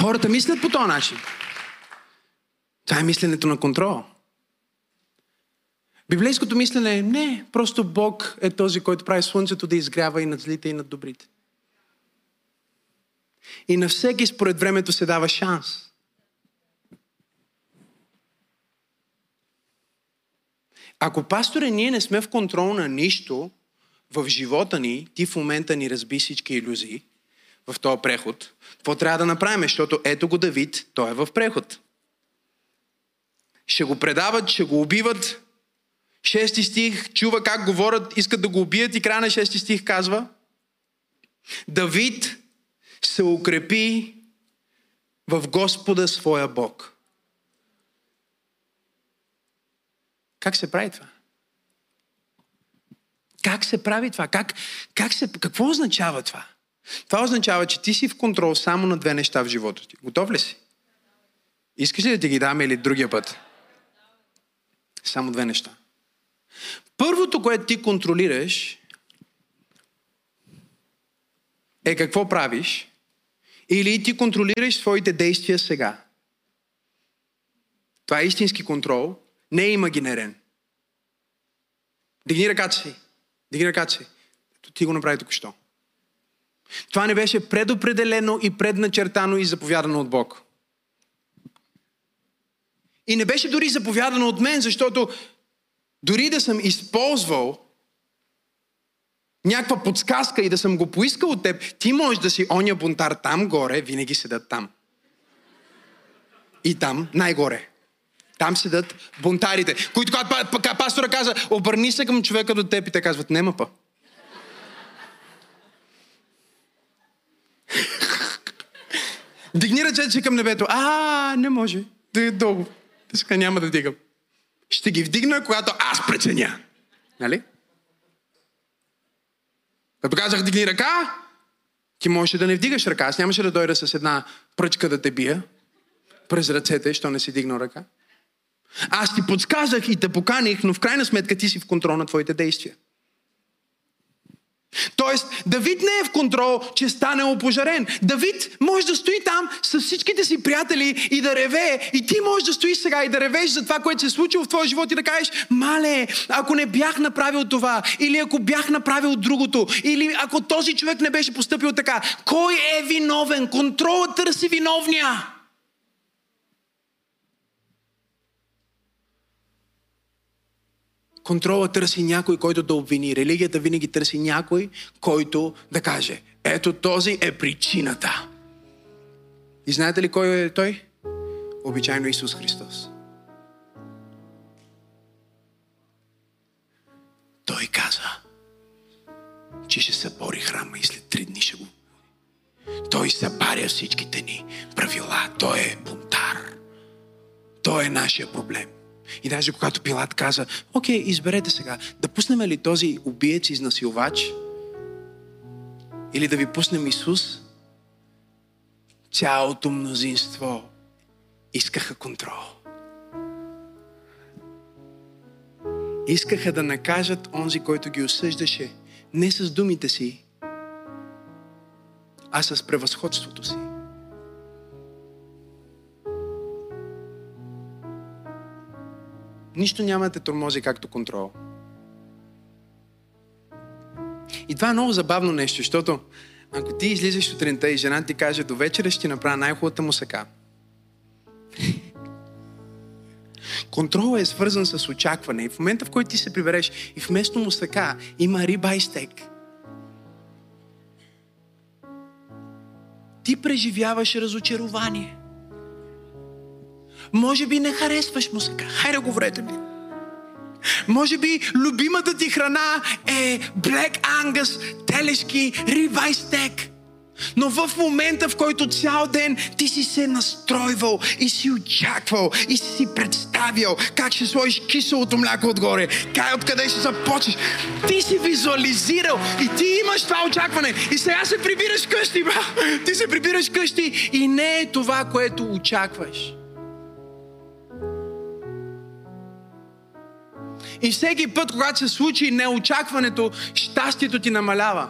Хората мислят по този начин. Това е мисленето на контрол. Библейското мислене е не, просто Бог е този, който прави слънцето да изгрява и над злите и над добрите. И на всеки според времето се дава шанс. Ако, пасторе, ние не сме в контрол на нищо в живота ни, ти в момента ни разби всички иллюзии в този преход, какво трябва да направим? Защото ето го Давид, той е в преход. Ще го предават, ще го убиват, Шести стих чува как говорят, искат да го убият и края на шести стих казва Давид се укрепи в Господа своя Бог. Как се прави това? Как се прави това? Как, как се, какво означава това? Това означава, че ти си в контрол само на две неща в живота ти. Готов ли си? Искаш ли да ти ги дам или другия път? Само две неща. Първото, което ти контролираш, е какво правиш, или ти контролираш своите действия сега. Това е истински контрол, не е имагинерен. Дигни ръката си. Дигни ръката си. Ти го направи току-що. Това не беше предопределено и предначертано и заповядано от Бог. И не беше дори заповядано от мен, защото дори да съм използвал някаква подсказка и да съм го поискал от теб, ти можеш да си оня бунтар там горе, винаги седат там. И там, най-горе. Там седат бунтарите, които когато пастора каза, обърни се към човека до теб и те казват, нема па. Дигни си към небето. А, не може. Да е долу. Сега няма да дигам. Ще ги вдигна, когато аз преценя. Нали? Като казах дигни ръка, ти можеше да не вдигаш ръка. Аз нямаше да дойда с една пръчка да те бия през ръцете, що не си дигнал ръка. Аз ти подсказах и те поканих, но в крайна сметка ти си в контрол на твоите действия. Тоест, Давид не е в контрол, че стане опожарен. Давид може да стои там с всичките си приятели и да реве. И ти можеш да стоиш сега и да ревеш за това, което се е случило в твоя живот и да кажеш, мале, ако не бях направил това, или ако бях направил другото, или ако този човек не беше поступил така, кой е виновен? Контролът търси виновния. Контрола търси някой, който да обвини. Религията винаги търси някой, който да каже, ето този е причината. И знаете ли кой е той? Обичайно Исус Христос. Той каза, че ще събори храма и след три дни ще го той събаря всичките ни правила. Той е бунтар. Той е нашия проблем. И даже когато Пилат каза, окей, изберете сега, да пуснем ли този убиец, изнасилвач, или да ви пуснем Исус, цялото мнозинство искаха контрол. Искаха да накажат онзи, който ги осъждаше, не с думите си, а с превъзходството си. Нищо няма да те тормози както контрол. И това е много забавно нещо, защото ако ти излизаш сутринта и жена ти каже до вечера ще направя най-хубавата мусака. Контролът е свързан с очакване. И в момента, в който ти се прибереш и вместо мусака има риба и стек, ти преживяваш разочарование. Може би не харесваш музика. Хайде говорете ми. Може би любимата ти храна е Black Angus, телешки, рибай стек. Но в момента, в който цял ден ти си се настройвал и си очаквал и си си представял как ще сложиш киселото мляко отгоре, как откъде ще започнеш, ти си визуализирал и ти имаш това очакване. И сега се прибираш къщи, бра. Ти се прибираш къщи и не е това, което очакваш. И всеки път, когато се случи неочакването, щастието ти намалява.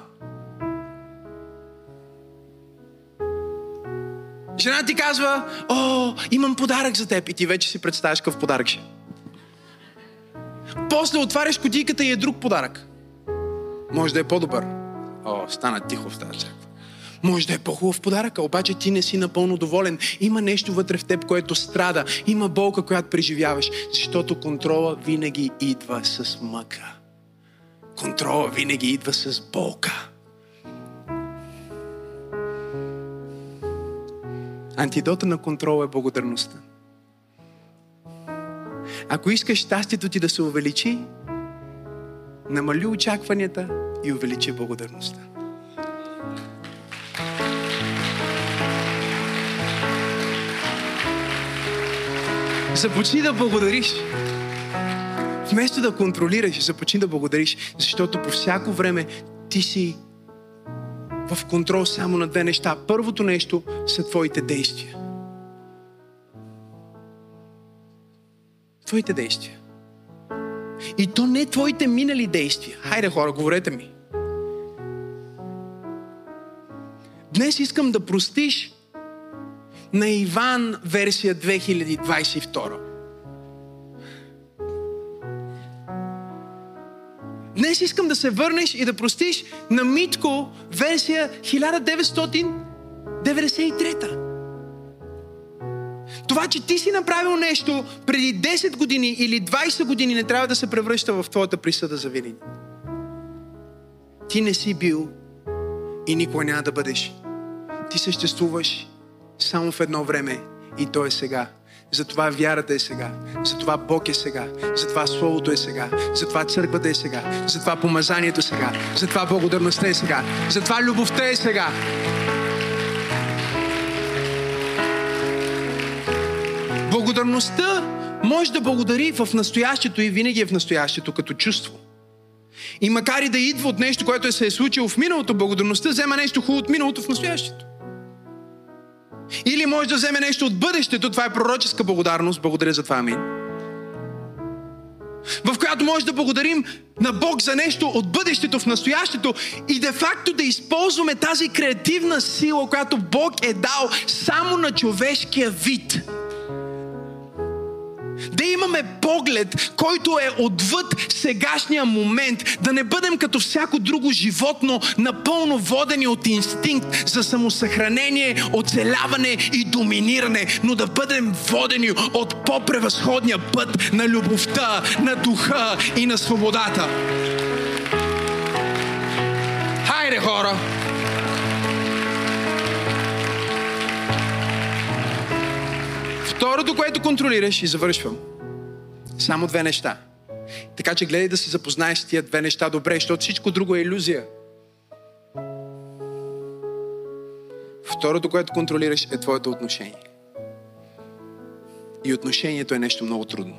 Жена ти казва, о, имам подарък за теб. И ти вече си представяш какъв подарък ще. После отваряш кутийката и е друг подарък. Може да е по-добър. О, стана тихо в тази църква. Може да е по-хубав подарък, обаче ти не си напълно доволен. Има нещо вътре в теб, което страда. Има болка, която преживяваш. Защото контрола винаги идва с мъка. Контрола винаги идва с болка. Антидота на контрола е благодарността. Ако искаш щастието ти да се увеличи, намали очакванията и увеличи благодарността. Започни да благодариш. Вместо да контролираш, започни да благодариш, защото по всяко време ти си в контрол само на две неща. Първото нещо са твоите действия. Твоите действия. И то не твоите минали действия. Хайде хора, говорете ми. Днес искам да простиш на Иван версия 2022. Днес искам да се върнеш и да простиш на Митко версия 1993. Това, че ти си направил нещо преди 10 години или 20 години, не трябва да се превръща в твоята присъда за винаги. Ти не си бил и никога няма да бъдеш. Ти съществуваш само в едно време и то е сега. Затова вярата е сега. Затова Бог е сега. Затова Словото е сега. Затова църквата е сега. Затова помазанието е сега. Затова благодарността е сега. Затова любовта е сега. Благодарността може да благодари в настоящето и винаги е в настоящето като чувство. И макар и да идва от нещо, което се е случило в миналото, благодарността взема нещо хубаво от миналото в настоящето. Или може да вземе нещо от бъдещето, това е пророческа благодарност, благодаря за това, амин. В която може да благодарим на Бог за нещо от бъдещето в настоящето и де факто да използваме тази креативна сила, която Бог е дал само на човешкия вид – да имаме поглед, който е отвъд сегашния момент, да не бъдем като всяко друго животно, напълно водени от инстинкт за самосъхранение, оцеляване и доминиране, но да бъдем водени от по-превъзходния път на любовта, на духа и на свободата. Хайде, хора! Второто, което контролираш и завършвам. Само две неща. Така че гледай да се запознаеш с тия две неща добре, защото всичко друго е иллюзия. Второто, което контролираш е твоето отношение. И отношението е нещо много трудно.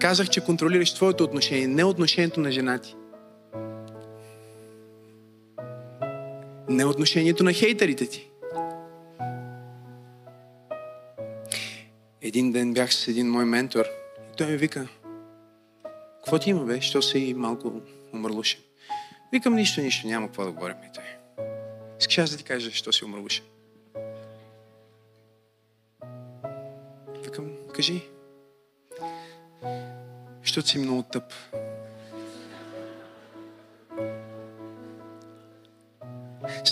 Казах, че контролираш твоето отношение, не отношението на жена ти. Не отношението на хейтерите ти. Един ден бях с един мой ментор и той ми вика, какво ти има, бе? Що си малко умърлушен? Викам, нищо, нищо, няма какво да говорим. И той. Искаш аз да ти кажа, що си умърлушен? Викам, кажи. Защото си много тъп.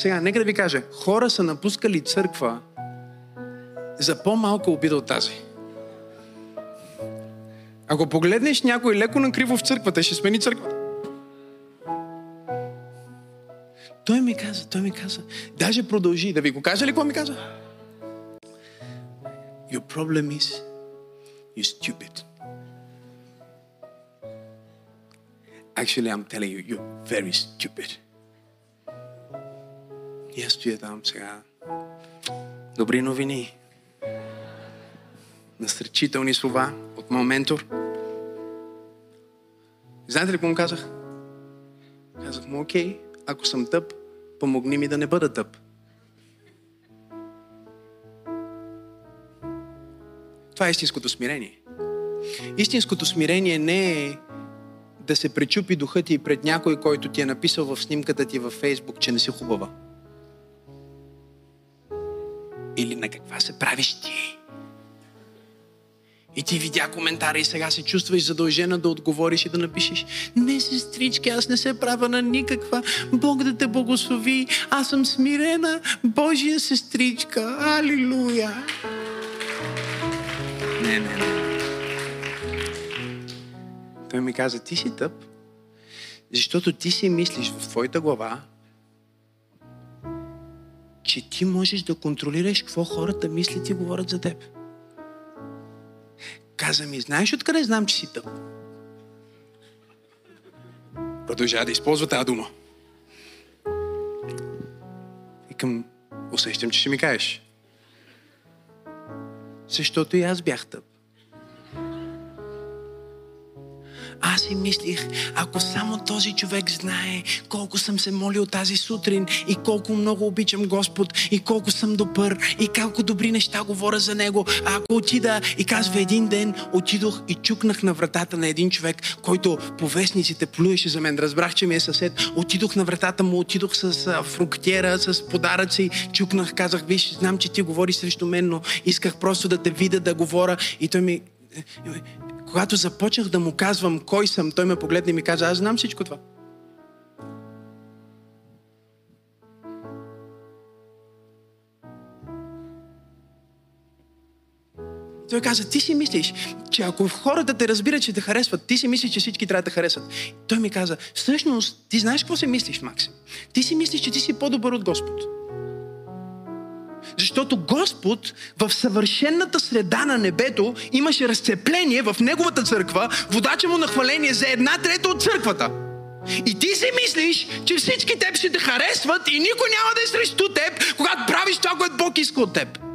Сега, нека да ви кажа, хора са напускали църква за по-малка обида от тази. Ако погледнеш някой леко накриво в църквата, ще смени църквата. Той ми каза, той ми каза. Даже продължи. Да ви го кажа ли какво ми каза? Your problem is you're stupid. Actually, I'm telling you, you're very stupid. И аз стоя там сега. Добри новини. Насречителни слова от моят ментор. Знаете ли какво му казах? Казах му, окей, ако съм тъп, помогни ми да не бъда тъп. Това е истинското смирение. Истинското смирение не е да се пречупи духът ти пред някой, който ти е написал в снимката ти във Фейсбук, че не си хубава. Или на каква се правиш ти? И ти видя коментара и сега се чувстваш задължена да отговориш и да напишеш Не, сестрички, аз не се правя на никаква. Бог да те благослови. Аз съм смирена. Божия сестричка. Алилуя. Не, не, не. Той ми каза, ти си тъп, защото ти си мислиш в твоята глава, че ти можеш да контролираш какво хората мислят и говорят за теб. Каза ми, знаеш откъде знам, че си тъп? Продължава да използва тази дума. Викам, усещам, че ще ми кажеш. Защото и аз бях тъп. Аз си мислих, ако само този човек знае колко съм се молил тази сутрин и колко много обичам Господ и колко съм добър и колко добри неща говоря за Него. А ако отида и казва един ден, отидох и чукнах на вратата на един човек, който по вестниците плюеше за мен. Разбрах, че ми е съсед. Отидох на вратата му, отидох с фруктиера, с подаръци, чукнах, казах, виж, знам, че ти говориш срещу мен, но исках просто да те видя, да говоря. И той ми когато започнах да му казвам кой съм, той ме погледна и ми каза, аз знам всичко това. Той каза, ти си мислиш, че ако хората те разбират, че те харесват, ти си мислиш, че всички трябва да харесат. Той ми каза, всъщност, ти знаеш какво се мислиш, Максим? Ти си мислиш, че ти си по-добър от Господ. Защото Господ в съвършенната среда на небето имаше разцепление в Неговата църква, водача му на хваление за една трета от църквата. И ти си мислиш, че всички теб ще те харесват и никой няма да е срещу теб, когато правиш това, което Бог иска от теб.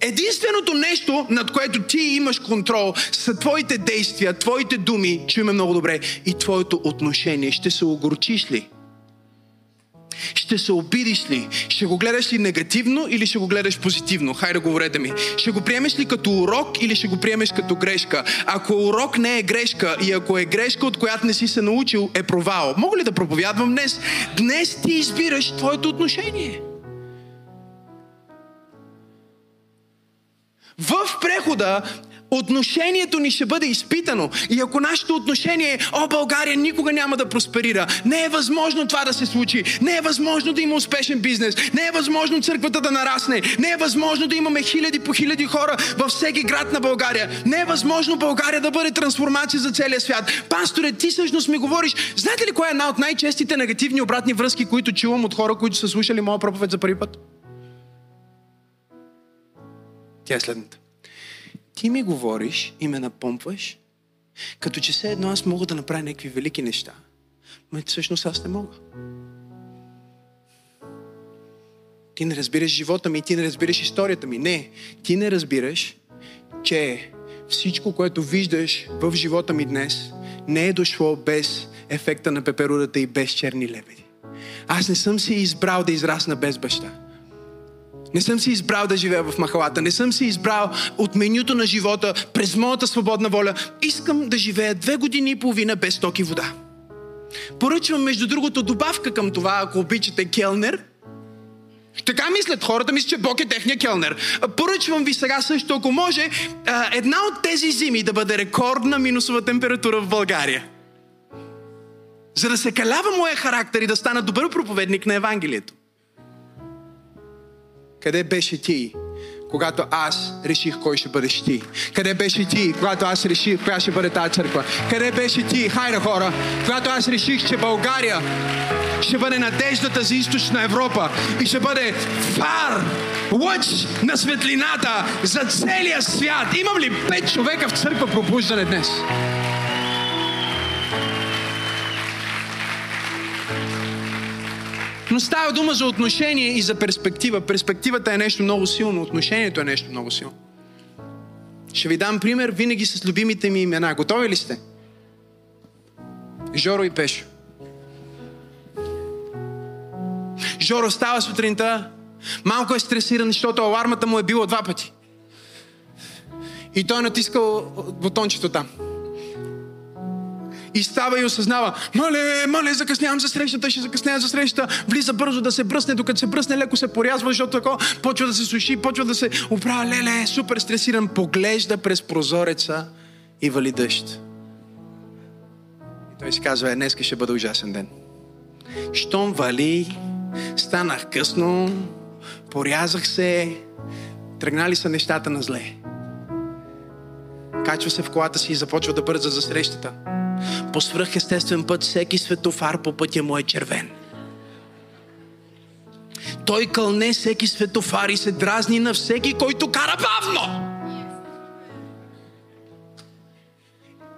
Единственото нещо, над което ти имаш контрол, са твоите действия, твоите думи, чуме много добре, и твоето отношение. Ще се огорчиш ли? Ще се обидиш ли? Ще го гледаш ли негативно или ще го гледаш позитивно? Хайде, говорете ми. Ще го приемеш ли като урок или ще го приемеш като грешка? Ако урок не е грешка и ако е грешка, от която не си се научил, е провал. Мога ли да проповядвам днес? Днес ти избираш твоето отношение. В прехода отношението ни ще бъде изпитано. И ако нашето отношение е, о, България никога няма да просперира, не е възможно това да се случи, не е възможно да има успешен бизнес, не е възможно църквата да нарасне, не е възможно да имаме хиляди по хиляди хора във всеки град на България, не е възможно България да бъде трансформация за целия свят. Пасторе, ти всъщност ми говориш, знаете ли коя е една от най-честите негативни обратни връзки, които чувам от хора, които са слушали моя проповед за първи път? Тя е следната. Ти ми говориш и ме напомпваш, като че все едно аз мога да направя някакви велики неща. Но всъщност аз не мога. Ти не разбираш живота ми, ти не разбираш историята ми. Не, ти не разбираш, че всичко, което виждаш в живота ми днес, не е дошло без ефекта на пеперудата и без черни лебеди. Аз не съм си избрал да израсна без баща. Не съм си избрал да живея в махалата. Не съм си избрал от менюто на живота през моята свободна воля. Искам да живея две години и половина без ток и вода. Поръчвам, между другото, добавка към това, ако обичате келнер. Така мислят хората, мислят, че Бог е техния келнер. Поръчвам ви сега също, ако може, една от тези зими да бъде рекордна минусова температура в България. За да се калява моя характер и да стана добър проповедник на Евангелието. Къде беше ти, когато аз реших кой ще бъдеш ти? Къде беше ти, когато аз реших коя ще бъде тази църква? Къде беше ти, хайде хора, когато аз реших, че България ще бъде надеждата за източна Европа и ще бъде фар, лъч на светлината за целия свят. Имам ли пет човека в църква пробуждане днес? Но става дума за отношение и за перспектива. Перспективата е нещо много силно, отношението е нещо много силно. Ще ви дам пример винаги с любимите ми имена. Готови ли сте? Жоро и Пешо. Жоро става сутринта, малко е стресиран, защото алармата му е била два пъти. И той е натискал бутончето там. И става и осъзнава, мале, мале, закъснявам за срещата, ще закъснея за срещата. Влиза бързо да се бръсне, докато се бръсне, леко се порязва, защото тако почва да се суши, почва да се оправя, леле, супер стресиран, поглежда през прозореца и вали дъжд. И той си казва, е, днес ще бъде ужасен ден. Щом вали, станах късно, порязах се, тръгнали са нещата на зле. Качва се в колата си и започва да бърза за срещата по свръхестествен път всеки светофар по пътя му е червен. Той кълне всеки светофар и се дразни на всеки, който кара бавно.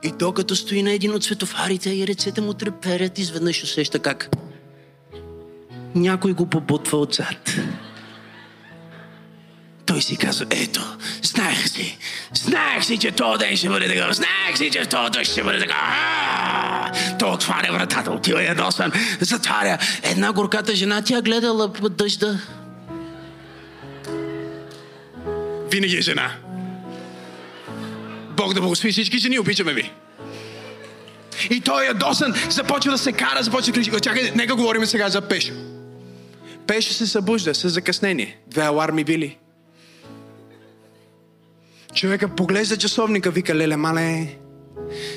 И докато стои на един от светофарите и ръцете му треперят, изведнъж усеща как някой го побутва отзад. Той си казва, ето, знаех си, знаех си, че този ден ще бъде така, знаех си, че този дъжд ще бъде така. Той отваря вратата, отива ядосан, затваря. Една горката жена, тя гледала дъжда. Винаги е жена. Бог да благослови всички жени, обичаме ви. И той е ядосан, започва да се кара, започва да кричи. Чакай, нека говорим сега за Пешо. Пешо се събужда с закъснение. Две аларми били. Човека поглежда часовника, вика, леле, мале,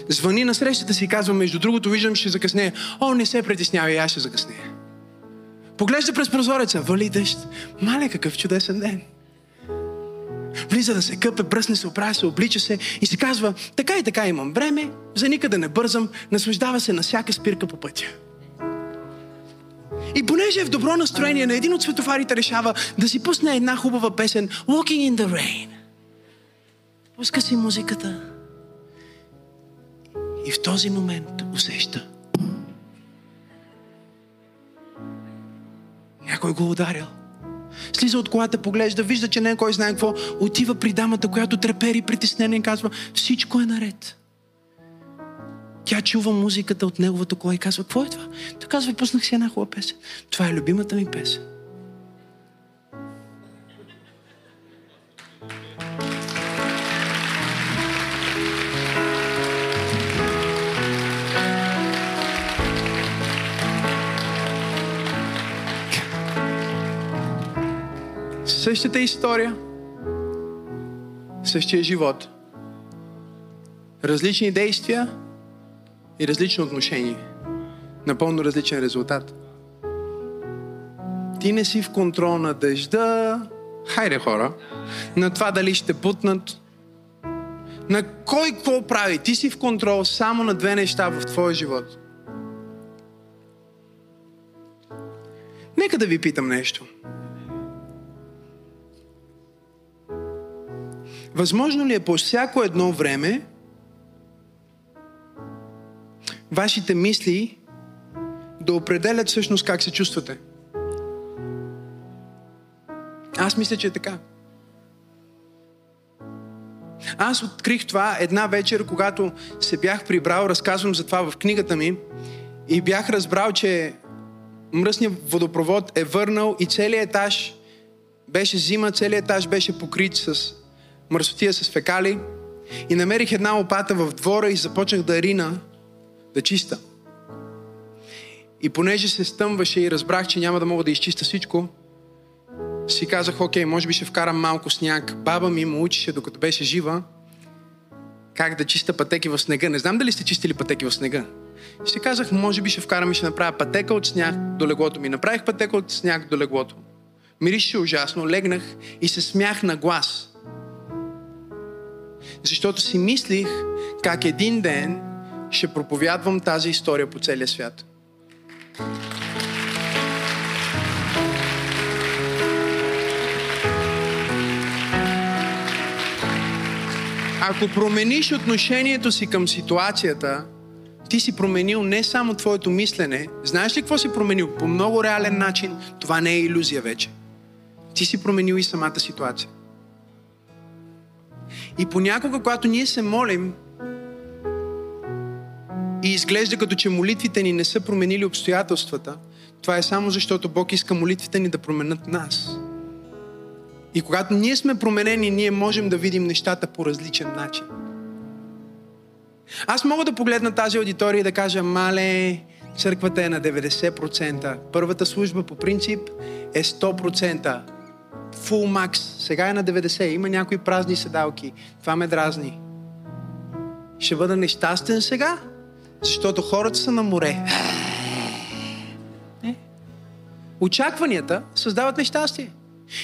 звъни на срещата си и казва, между другото, виждам, ще закъснея. О, не се притеснявай, аз ще закъснея. Поглежда през прозореца, вали дъжд. Мале, какъв чудесен ден. Влиза да се къпе, бръсне се, оправя се, облича се и се казва, така и така имам време, за никъде не бързам, наслаждава се на всяка спирка по пътя. И понеже е в добро настроение, на един от светофарите решава да си пусне една хубава песен Walking in the Rain. Пуска си музиката. И в този момент усеща. Някой го ударил. Слиза от колата, поглежда, вижда, че не е кой знае какво. Отива при дамата, която трепери притеснение и казва, всичко е наред. Тя чува музиката от неговата кола и казва, какво е това? Той казва, пуснах си една хубава песен. Това е любимата ми песен. Същата история, същия живот, различни действия и различно отношение. Напълно различен резултат. Ти не си в контрол на дъжда, хайде хора, на това дали ще путнат, на кой какво прави. Ти си в контрол само на две неща в твоя живот. Нека да ви питам нещо. Възможно ли е по всяко едно време вашите мисли да определят всъщност как се чувствате? Аз мисля, че е така. Аз открих това една вечер, когато се бях прибрал, разказвам за това в книгата ми, и бях разбрал, че мръсният водопровод е върнал и целият етаж беше зима, целият етаж беше покрит с мърсотия с фекали и намерих една лопата в двора и започнах да рина, да чиста. И понеже се стъмваше и разбрах, че няма да мога да изчиста всичко, си казах, окей, може би ще вкарам малко сняг. Баба ми му учеше, докато беше жива, как да чиста пътеки в снега. Не знам дали сте чистили пътеки в снега. И си казах, може би ще вкарам и ще направя пътека от сняг до леглото ми. Направих пътека от сняг до леглото. Мирише ужасно, легнах и се смях на глас. Защото си мислих как един ден ще проповядвам тази история по целия свят. Ако промениш отношението си към ситуацията, ти си променил не само твоето мислене. Знаеш ли какво си променил? По много реален начин. Това не е иллюзия вече. Ти си променил и самата ситуация. И понякога, когато ние се молим, и изглежда като че молитвите ни не са променили обстоятелствата, това е само защото Бог иска молитвите ни да променят нас. И когато ние сме променени, ние можем да видим нещата по различен начин. Аз мога да погледна тази аудитория и да кажа, мале, църквата е на 90%. Първата служба по принцип е 100% full max. Сега е на 90. Има някои празни седалки. Това ме дразни. Ще бъда нещастен сега, защото хората са на море. Не. Очакванията създават нещастие.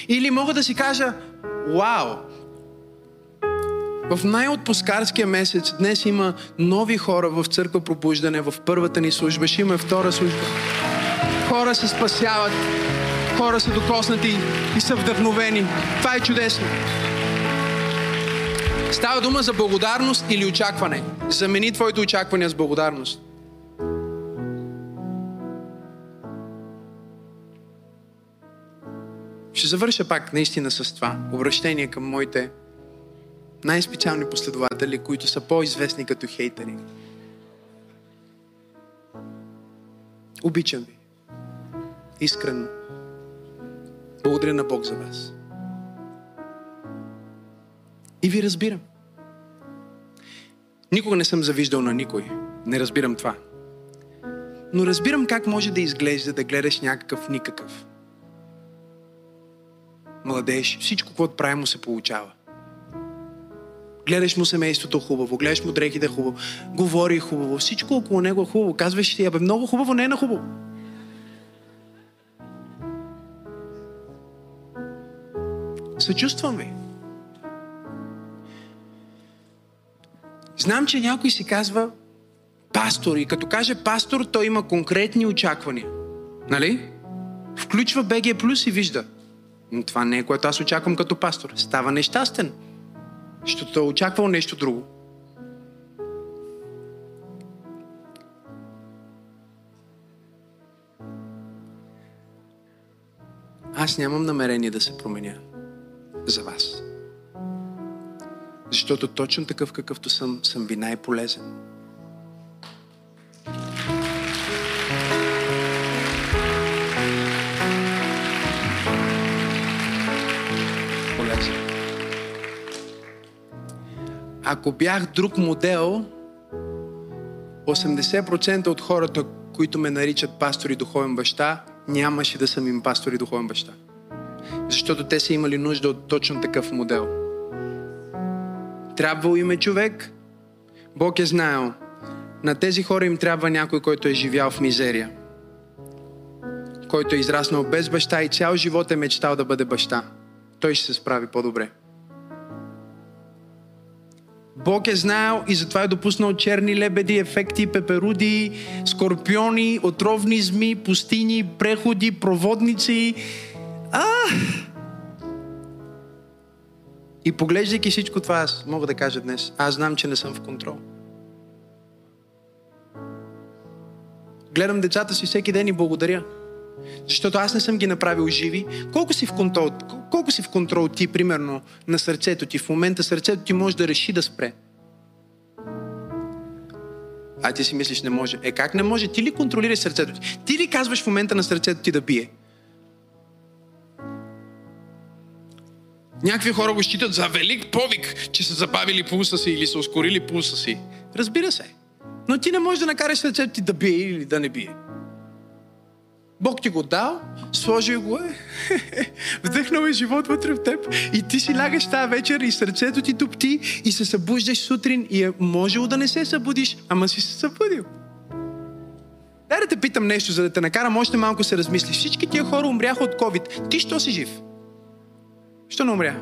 Или мога да си кажа, вау, в най-отпускарския месец днес има нови хора в църква пробуждане, в първата ни служба, ще има втора служба. Хора се спасяват, хора са докоснати и са вдъхновени. Това е чудесно. Става дума за благодарност или очакване. Замени твоите очаквания с благодарност. Ще завърша пак наистина с това. Обращение към моите най-специални последователи, които са по-известни като хейтери. Обичам ви. Искрено. Благодаря на Бог за вас. И ви разбирам. Никога не съм завиждал на никой. Не разбирам това. Но разбирам как може да изглежда да гледаш някакъв никакъв. Младеж, всичко, което прави му се получава. Гледаш му семейството хубаво, гледаш му дрехите хубаво, говори хубаво, всичко около него е хубаво. Казваш си, абе много хубаво, не е на хубаво. Съчувствам ви. Знам, че някой си казва пастор и като каже пастор, той има конкретни очаквания. Нали? Включва БГ Плюс и вижда. Но това не е което аз очаквам като пастор. Става нещастен. Защото е очаквал нещо друго. Аз нямам намерение да се променя за вас. Защото точно такъв какъвто съм, съм ви най-полезен. Полезен. Ако бях друг модел, 80% от хората, които ме наричат пастор и духовен баща, нямаше да съм им пастор и духовен баща. Защото те са имали нужда от точно такъв модел. Трябвал им е човек, Бог е знаел. На тези хора им трябва някой, който е живял в мизерия. Който е израснал без баща и цял живот е мечтал да бъде баща. Той ще се справи по-добре. Бог е знаел и затова е допуснал черни лебеди, ефекти, пеперуди, скорпиони, отровни зми, пустини, преходи, проводници. А! И поглеждайки всичко това, аз мога да кажа днес, аз знам, че не съм в контрол. Гледам децата си всеки ден и благодаря. Защото аз не съм ги направил живи. Колко си в контрол, колко си в контрол ти, примерно, на сърцето ти? В момента сърцето ти може да реши да спре. А ти си мислиш, не може. Е, как не може? Ти ли контролираш сърцето ти? Ти ли казваш в момента на сърцето ти да бие? Някакви хора го считат за велик повик, че са забавили пулса си или са ускорили пулса си. Разбира се. Но ти не можеш да накараш сърцето ти да бие или да не бие. Бог ти го дал, сложил го е, вдъхнал е живот вътре в теб и ти си лягаш тази вечер и сърцето ти топти и се събуждаш сутрин и е можело да не се събудиш, ама си се събудил. Дай да те питам нещо, за да те накарам още малко се размислиш. Всички тия хора умряха от COVID. Ти що си жив? Що не умря?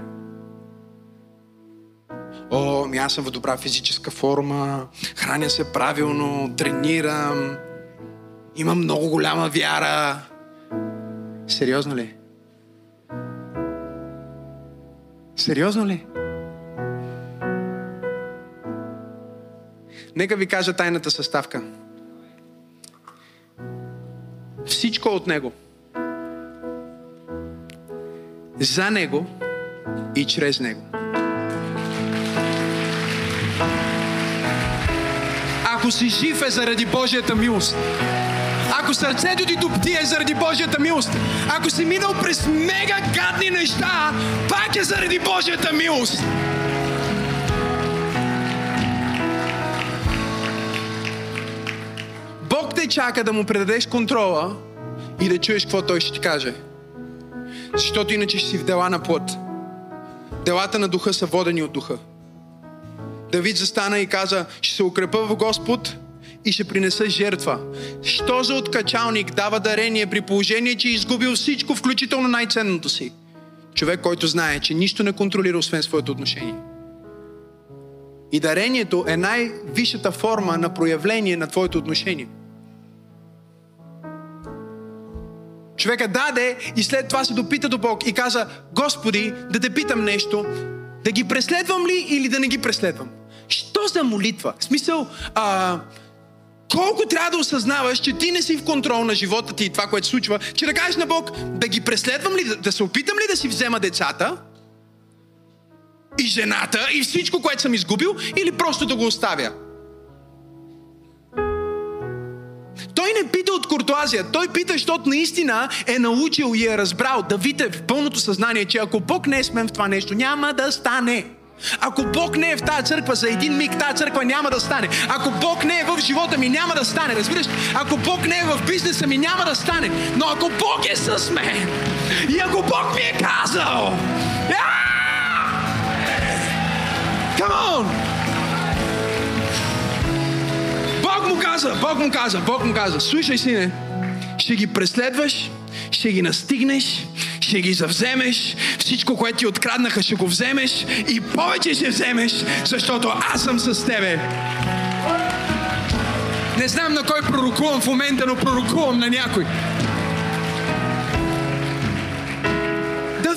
О, ми аз съм в добра физическа форма, храня се правилно, тренирам, имам много голяма вяра. Сериозно ли? Сериозно ли? Нека ви кажа тайната съставка. Всичко от Него. За Него и чрез Него. Ако си жив е заради Божията милост. Ако сърцето ти топти е заради Божията милост. Ако си минал през мега гадни неща, пак е заради Божията милост. Бог те чака да му предадеш контрола и да чуеш какво той ще ти каже. Защото иначе ще си в дела на плът. Делата на духа са водени от духа. Давид застана и каза, ще се укрепа в Господ и ще принеса жертва. Що за откачалник дава дарение при положение, че е изгубил всичко, включително най-ценното си? Човек, който знае, че нищо не контролира, освен своето отношение. И дарението е най-висшата форма на проявление на твоето отношение. Човека даде и след това се допита до Бог и каза, Господи, да те питам нещо, да ги преследвам ли или да не ги преследвам? Що за молитва? В смисъл, а, колко трябва да осъзнаваш, че ти не си в контрол на живота ти и това, което случва, че да кажеш на Бог, да ги преследвам ли, да, да се опитам ли да си взема децата и жената и всичко, което съм изгубил, или просто да го оставя? Не пита от куртуазия, той пита, защото наистина е научил и е разбрал. Давид е в пълното съзнание, че ако Бог не е с мен в това нещо, няма да стане. Ако Бог не е в тази църква, за един миг тази църква няма да стане. Ако Бог не е в живота ми, няма да стане. Разбираш? Ако Бог не е в бизнеса ми, няма да стане. Но ако Бог е с мен и ако Бог ми е казал, Come on! Каза, Бог му каза, Бог му каза, слушай сине, ще ги преследваш, ще ги настигнеш, ще ги завземеш, всичко, което ти откраднаха, ще го вземеш и повече ще вземеш, защото аз съм с тебе. Не знам на кой пророкувам в момента, но пророкувам на някой.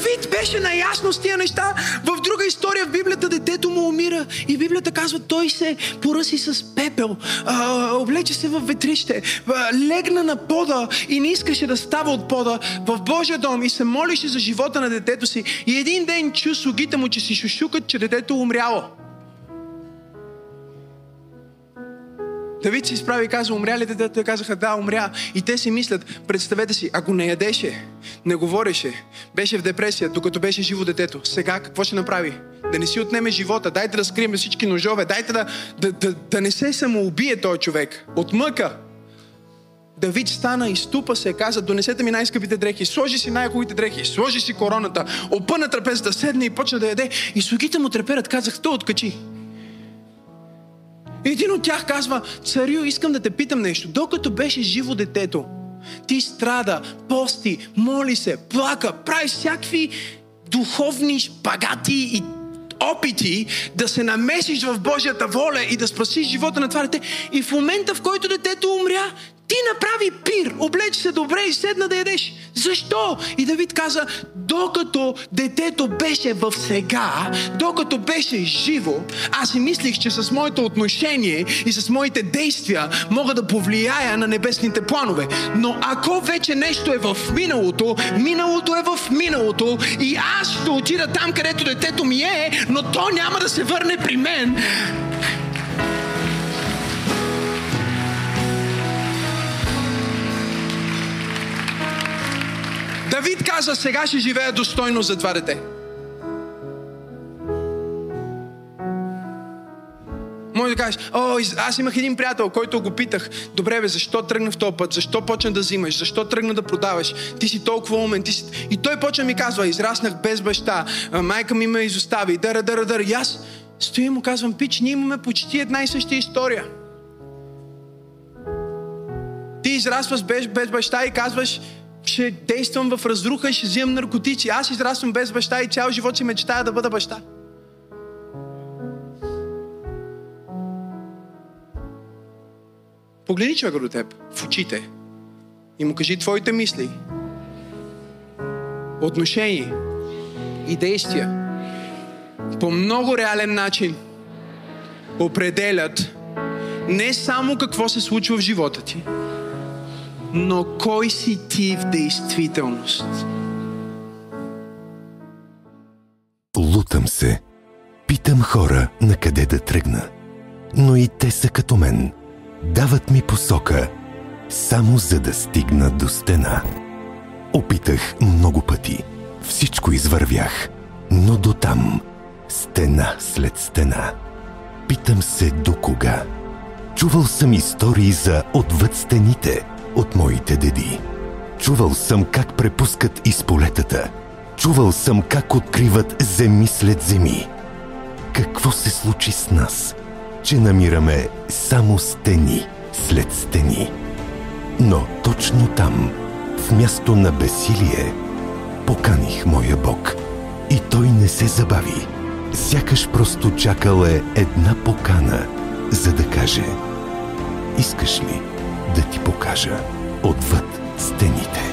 Давид беше наясно с тия неща. В друга история в Библията детето му умира и Библията казва, той се поръси с пепел, а, облече се в ветрище, а, легна на пода и не искаше да става от пода в Божия дом и се молише за живота на детето си. И един ден чу слугите му, че си шушукат, че детето умряло. Давид се изправи и каза, умря ли детето? Те казаха, да, умря. И те си мислят, представете си, ако не ядеше, не говореше, беше в депресия, докато беше живо детето, сега какво ще направи? Да не си отнеме живота, дайте да скрием всички ножове, дайте да, да, да, да не се самоубие този човек от мъка. Давид стана и ступа се, каза, донесете ми най-скъпите дрехи, сложи си най-хубавите дрехи, сложи си короната, опъна трапезата, седне и почна да яде. И слугите му треперят, казах, той откачи. Един от тях казва, царю, искам да те питам нещо. Докато беше живо детето, ти страда, пости, моли се, плака, прави всякакви духовни шпагати и опити да се намесиш в Божията воля и да спасиш живота на това дете. И в момента, в който детето умря, ти направи пир, облече се добре и седна да ядеш. Защо? И Давид каза, докато детето беше в сега, докато беше живо, аз си мислих, че с моето отношение и с моите действия мога да повлияя на небесните планове. Но ако вече нещо е в миналото, миналото е в миналото и аз ще отида там, където детето ми е, но то няма да се върне при мен. Давид каза, сега ще живея достойно за това дете. Може да кажеш, о, аз имах един приятел, който го питах, добре бе, защо тръгна в този път, защо почна да взимаш, защо тръгна да продаваш, ти си толкова умен, ти си... И той почна ми казва, израснах без баща, майка ми ме изостави, дъра, дъра, дъра. И аз стоя и му казвам, пич, ние имаме почти една и съща история. Ти израстваш без, без баща и казваш, ще действам в разруха и ще взимам наркотици. Аз израствам без баща и цял живот си мечтая да бъда баща. Погледни човека до теб в очите и му кажи твоите мисли, отношения и действия по много реален начин определят не само какво се случва в живота ти, но кой си ти в действителност? Лутам се. Питам хора на къде да тръгна. Но и те са като мен. Дават ми посока, само за да стигна до стена. Опитах много пъти. Всичко извървях. Но до там. Стена след стена. Питам се до кога. Чувал съм истории за отвъд стените – от моите деди. Чувал съм как препускат из полетата. Чувал съм как откриват земи след земи. Какво се случи с нас, че намираме само стени след стени? Но точно там, в място на бесилие, поканих моя Бог. И той не се забави. Сякаш просто чакал е една покана, за да каже Искаш ли да ти покажа отвъд стените.